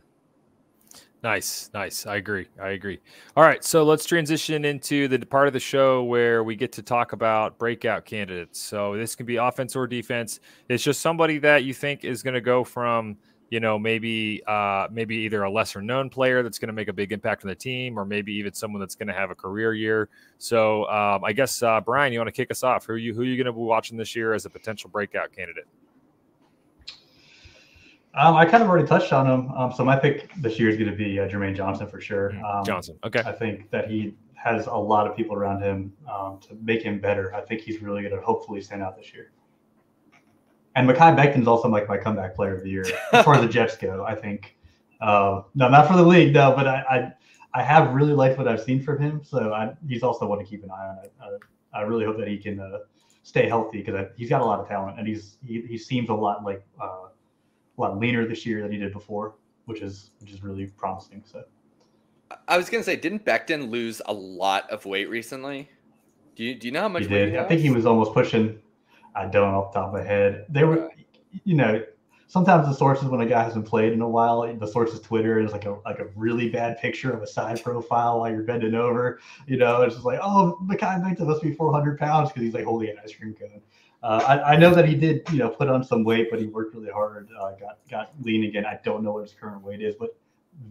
Nice, nice. I agree. I agree. All right, so let's transition into the part of the show where we get to talk about breakout candidates. So this can be offense or defense. It's just somebody that you think is going to go from you know, maybe uh, maybe either a lesser known player that's going to make a big impact on the team, or maybe even someone that's going to have a career year. So um, I guess uh, Brian, you want to kick us off? Who are you who are you going to be watching this year as a potential breakout candidate? Um, I kind of already touched on him. Um, so my pick this year is going to be uh, Jermaine Johnson for sure. Mm, um, Johnson, okay. I think that he has a lot of people around him um, to make him better. I think he's really going to hopefully stand out this year. And Mekhi Becton's also like my comeback player of the year as far as the Jets go. I think. Uh, no, not for the league, no, but I, I, I have really liked what I've seen from him. So I, he's also one to keep an eye on. I, I, I really hope that he can uh, stay healthy because he's got a lot of talent and he's he, he seems a lot like uh, a lot leaner this year than he did before, which is which is really promising. So. I was gonna say, didn't Becton lose a lot of weight recently? Do you do you know how much he did? I think he was almost pushing I don't off the top of my head. They were, you know, sometimes the sources when a guy hasn't played in a while, the source's Twitter is like a like a really bad picture of a side profile while you're bending over. You know, it's just like, oh, the Mekhi Becton must be 400 pounds because he's like holding an ice cream cone. Uh, I, I, know that he did, you know, put on some weight, but he worked really hard. Uh, got got lean again. I don't know what his current weight is, but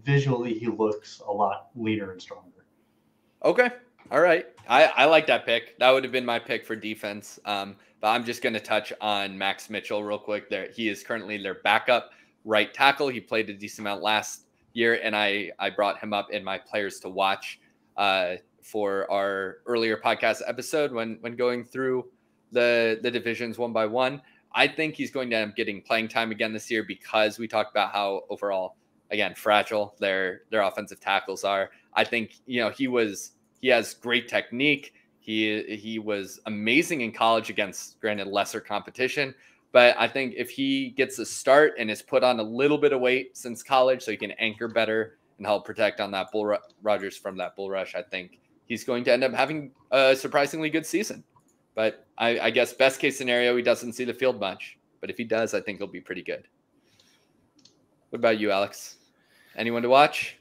visually he looks a lot leaner and stronger. Okay, all right. I I like that pick. That would have been my pick for defense. Um, but I'm just going to touch on Max Mitchell real quick. There, he is currently their backup right tackle. He played a decent amount last year, and I I brought him up in my players to watch uh, for our earlier podcast episode when when going through the the divisions one by one. I think he's going to end up getting playing time again this year because we talked about how overall again fragile their their offensive tackles are. I think you know he was he has great technique. He he was amazing in college against granted lesser competition, but I think if he gets a start and is put on a little bit of weight since college, so he can anchor better and help protect on that bull Rodgers from that bull rush, I think he's going to end up having a surprisingly good season. But I, I guess best case scenario, he doesn't see the field much. But if he does, I think he'll be pretty good. What about you, Alex? Anyone to watch?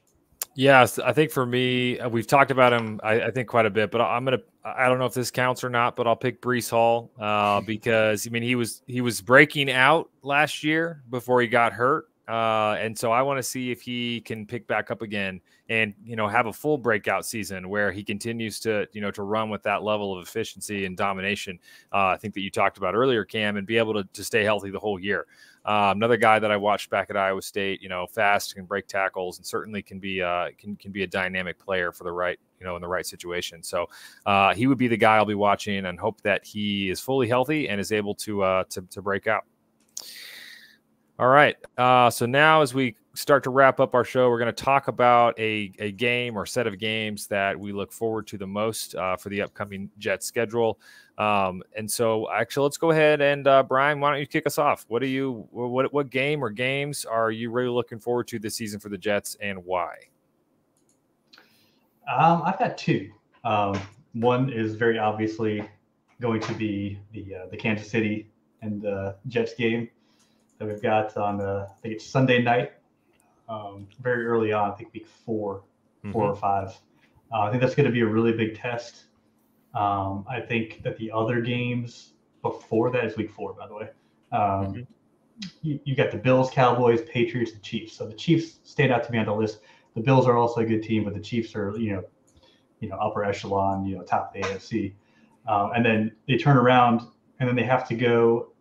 Yes, I think for me, uh, we've talked about him. I, I, think quite a bit, but I'm gonna. I don't know if this counts or not, but I'll pick Breece Hall uh, because I mean he was he was breaking out last year before he got hurt, uh, and so I want to see if he can pick back up again and you know have a full breakout season where he continues to you know to run with that level of efficiency and domination. Uh, I think that you talked about earlier, Cam, and be able to, to stay healthy the whole year. Uh, another guy that I watched back at Iowa State, you know, fast can break tackles and certainly can be uh, can can be a dynamic player for the right you know in the right situation. So uh, he would be the guy I'll be watching and hope that he is fully healthy and is able to uh, to, to break out. All right. Uh, so now as we start to wrap up our show, we're going to talk about a, a game or set of games that we look forward to the most uh, for the upcoming Jet schedule. Um, and so, actually, let's go ahead and uh, Brian, why don't you kick us off? What are you, what what game or games are you really looking forward to this season for the Jets, and why? Um, I've got two. Um, one is very obviously going to be the uh, the Kansas City and Jets game that we've got on uh, I think it's Sunday night, um, very early on. I think week 4 mm-hmm. four or five. Uh, I think that's going to be a really big test. Um, I think that the other games before that is week four, by the way. Um, mm-hmm. you, you got the Bills, Cowboys, Patriots, the Chiefs. So the Chiefs stand out to me on the list. The Bills are also a good team, but the Chiefs are, you know, you know, upper echelon, you know, top of the AFC. Um, and then they turn around and then they have to go.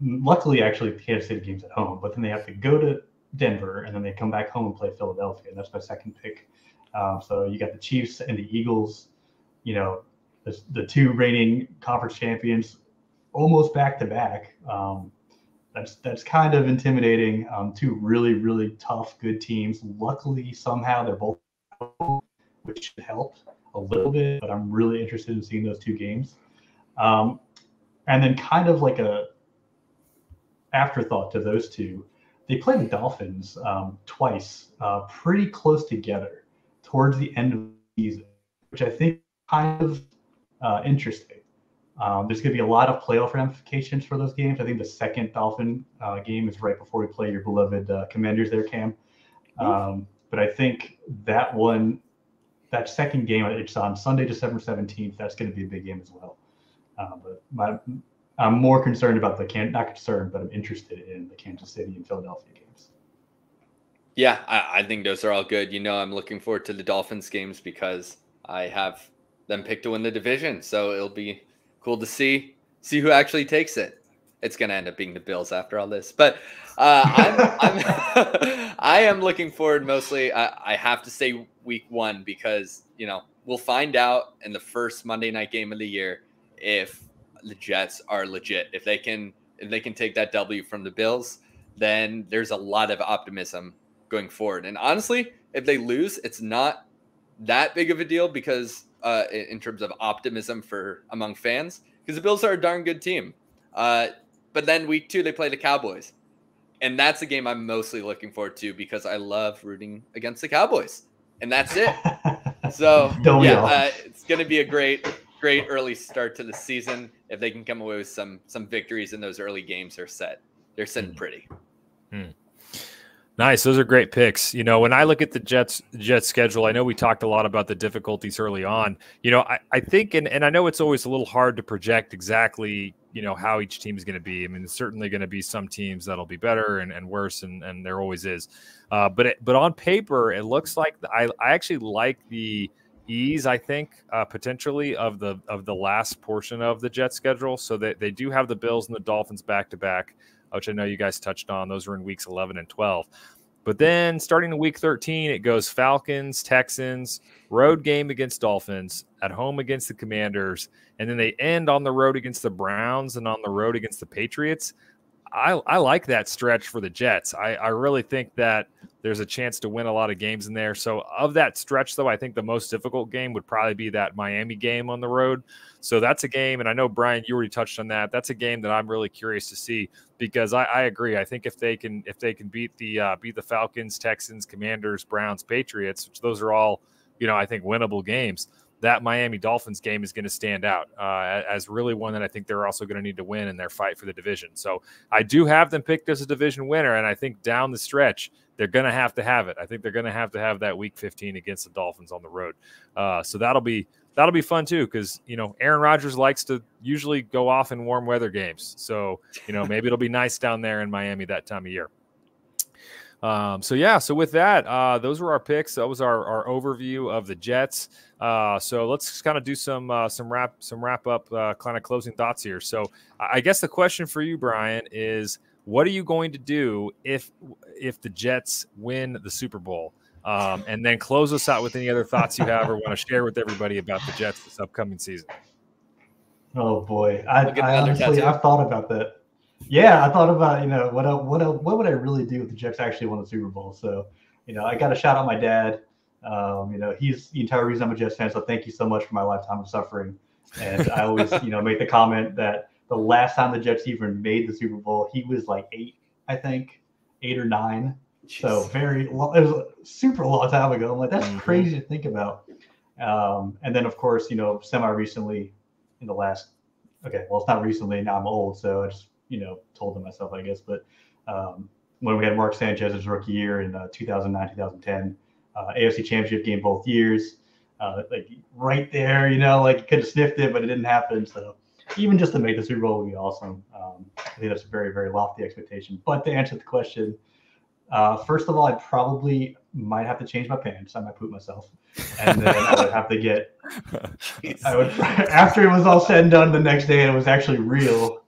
Luckily, actually, the Kansas City game's at home, but then they have to go to Denver and then they come back home and play Philadelphia. And that's my second pick. Um, so you got the Chiefs and the Eagles you know, the, the two reigning conference champions almost back to back. Um, that's that's kind of intimidating. Um, two really really tough good teams. Luckily, somehow they're both, which should help a little bit. But I'm really interested in seeing those two games. Um, and then kind of like a afterthought to those two, they play the Dolphins um, twice, uh, pretty close together towards the end of the season, which I think kind of uh, interesting. Um, there's going to be a lot of playoff ramifications for those games. I think the second Dolphin uh, game is right before we play your beloved uh, Commanders there, Cam. Um, but I think that one, that second game, it's on Sunday, December 17th. That's going to be a big game as well. Uh, but my, I'm more concerned about the can not concerned, but I'm interested in the Kansas City and Philadelphia games. Yeah, I, I think those are all good. You know, I'm looking forward to the Dolphins games because I have them picked to win the division. So it'll be cool to see see who actually takes it. It's going to end up being the Bills after all this, but uh, I'm, I'm I am looking forward mostly. I, I have to say week one because you know we'll find out in the first Monday night game of the year if the Jets are legit. If they can if they can take that W from the Bills, then there's a lot of optimism going forward. And honestly, if they lose, it's not that big of a deal because uh, in terms of optimism for among fans because the Bills are a darn good team. Uh, but then week two they play the Cowboys, and that's a game I'm mostly looking forward to because I love rooting against the Cowboys, and that's it. so yeah, uh, it's going to be a great, great early start to the season. If they can come away with some some victories in those early games, they're set. They're sitting mm. pretty. Mm. Nice. Those are great picks. You know, when I look at the Jets Jets schedule, I know we talked a lot about the difficulties early on. You know, I, I think and, and I know it's always a little hard to project exactly, you know, how each team is going to be. I mean, there's certainly going to be some teams that'll be better and, and worse, and, and there always is. Uh, but it, but on paper, it looks like I, I actually like the ease, I think, uh, potentially of the of the last portion of the Jet schedule. So that they, they do have the Bills and the Dolphins back to back which I know you guys touched on. Those were in weeks 11 and 12. But then starting in week 13, it goes Falcons, Texans, road game against Dolphins, at home against the Commanders, and then they end on the road against the Browns and on the road against the Patriots. I, I like that stretch for the Jets. I, I really think that there's a chance to win a lot of games in there. So, of that stretch, though, I think the most difficult game would probably be that Miami game on the road. So, that's a game, and I know, Brian, you already touched on that. That's a game that I'm really curious to see because I, I agree. I think if they can if they can beat the uh, beat the Falcons, Texans, Commanders, Browns, Patriots, which those are all, you know, I think winnable games that Miami Dolphins game is going to stand out uh, as really one that I think they're also going to need to win in their fight for the division. So I do have them picked as a division winner, and I think down the stretch they're going to have to have it. I think they're going to have to have that Week 15 against the Dolphins on the road. Uh, so that'll be that'll be fun too because you know Aaron Rodgers likes to usually go off in warm weather games. So you know maybe it'll be nice down there in Miami that time of year. Um, so yeah, so with that, uh, those were our picks. That was our, our overview of the Jets. Uh, so let's kind of do some uh, some wrap some wrap up uh, kind of closing thoughts here. So I guess the question for you, Brian, is what are you going to do if if the Jets win the Super Bowl? Um, and then close us out with any other thoughts you have or want to share with everybody about the Jets this upcoming season. Oh boy, I, I honestly I've thought about that. Yeah, I thought about you know what what what would I really do if the Jets actually won the Super Bowl? So you know I got to shout out my dad. Um, you know he's the entire reason I'm a Jets fan. So thank you so much for my lifetime of suffering. And I always you know make the comment that the last time the Jets even made the Super Bowl, he was like eight, I think, eight or nine. Jeez. So very long, it was a super long time ago. I'm like that's mm-hmm. crazy to think about. Um, and then of course you know semi recently in the last okay well it's not recently now I'm old so I just you know told to myself, I guess. But um, when we had Mark Sanchez's rookie year in uh, 2009, 2010, uh, AFC Championship game both years, uh, like right there, you know, like could have sniffed it, but it didn't happen. So even just to make the Super Bowl would be awesome. Um, I think that's a very, very lofty expectation. But to answer the question, uh, first of all, I probably might have to change my pants. I might poop myself, and then I would have to get. I would after it was all said and done the next day, and it was actually real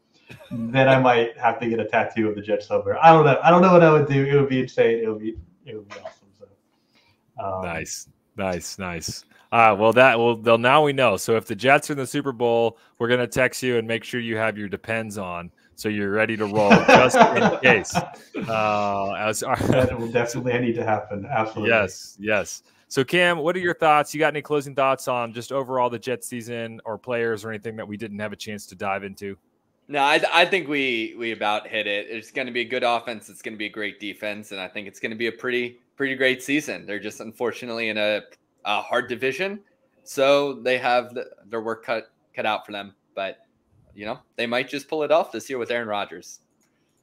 then I might have to get a tattoo of the Jets somewhere. I don't know. I don't know what I would do. It would be insane. It would be it would be awesome. So um, nice, nice, nice. Uh, well, that well, they'll now we know. So if the Jets are in the Super Bowl, we're gonna text you and make sure you have your depends on, so you're ready to roll just in case. Uh, as our, that will definitely need to happen. Absolutely. Yes, yes. So Cam, what are your thoughts? You got any closing thoughts on just overall the Jets season or players or anything that we didn't have a chance to dive into? No, I, I think we we about hit it. It's going to be a good offense. It's going to be a great defense, and I think it's going to be a pretty pretty great season. They're just unfortunately in a, a hard division, so they have the, their work cut cut out for them. But you know, they might just pull it off this year with Aaron Rodgers.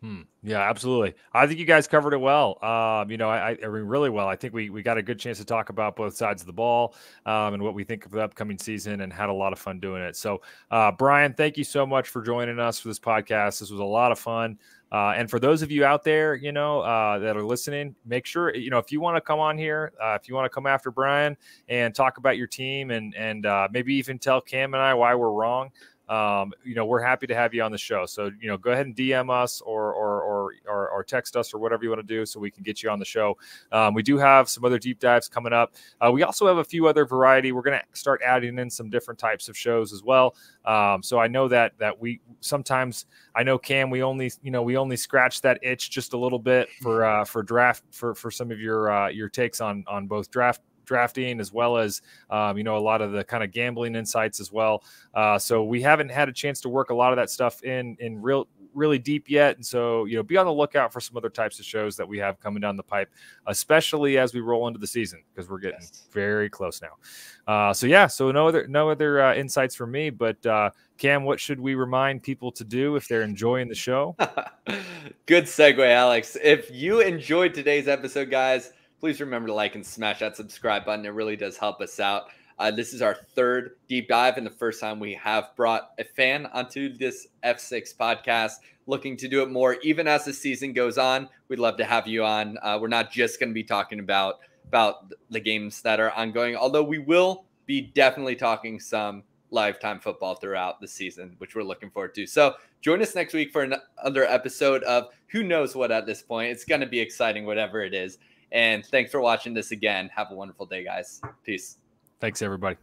Hmm. Yeah, absolutely. I think you guys covered it well. Um, you know, I, I, mean, really well. I think we we got a good chance to talk about both sides of the ball um, and what we think of the upcoming season, and had a lot of fun doing it. So, uh, Brian, thank you so much for joining us for this podcast. This was a lot of fun. Uh, and for those of you out there, you know, uh, that are listening, make sure you know if you want to come on here, uh, if you want to come after Brian and talk about your team, and and uh, maybe even tell Cam and I why we're wrong um, you know, we're happy to have you on the show. So, you know, go ahead and DM us or or or or, or text us or whatever you want to do, so we can get you on the show. Um, we do have some other deep dives coming up. Uh, we also have a few other variety. We're going to start adding in some different types of shows as well. Um, so I know that that we sometimes I know Cam, we only you know we only scratch that itch just a little bit for uh, for draft for for some of your uh, your takes on on both draft drafting as well as um, you know a lot of the kind of gambling insights as well. Uh, so we haven't had a chance to work a lot of that stuff in in real really deep yet. And so, you know, be on the lookout for some other types of shows that we have coming down the pipe, especially as we roll into the season because we're getting yes. very close now. Uh, so yeah, so no other no other uh, insights from me, but uh, Cam, what should we remind people to do if they're enjoying the show? Good segue, Alex. If you enjoyed today's episode, guys please remember to like and smash that subscribe button. It really does help us out. Uh, this is our third deep dive and the first time we have brought a fan onto this F6 podcast. Looking to do it more, even as the season goes on. We'd love to have you on. Uh, we're not just going to be talking about about the games that are ongoing, although we will be definitely talking some lifetime football throughout the season, which we're looking forward to. So join us next week for another episode of who knows what at this point. It's going to be exciting, whatever it is. And thanks for watching this again. Have a wonderful day, guys. Peace. Thanks, everybody.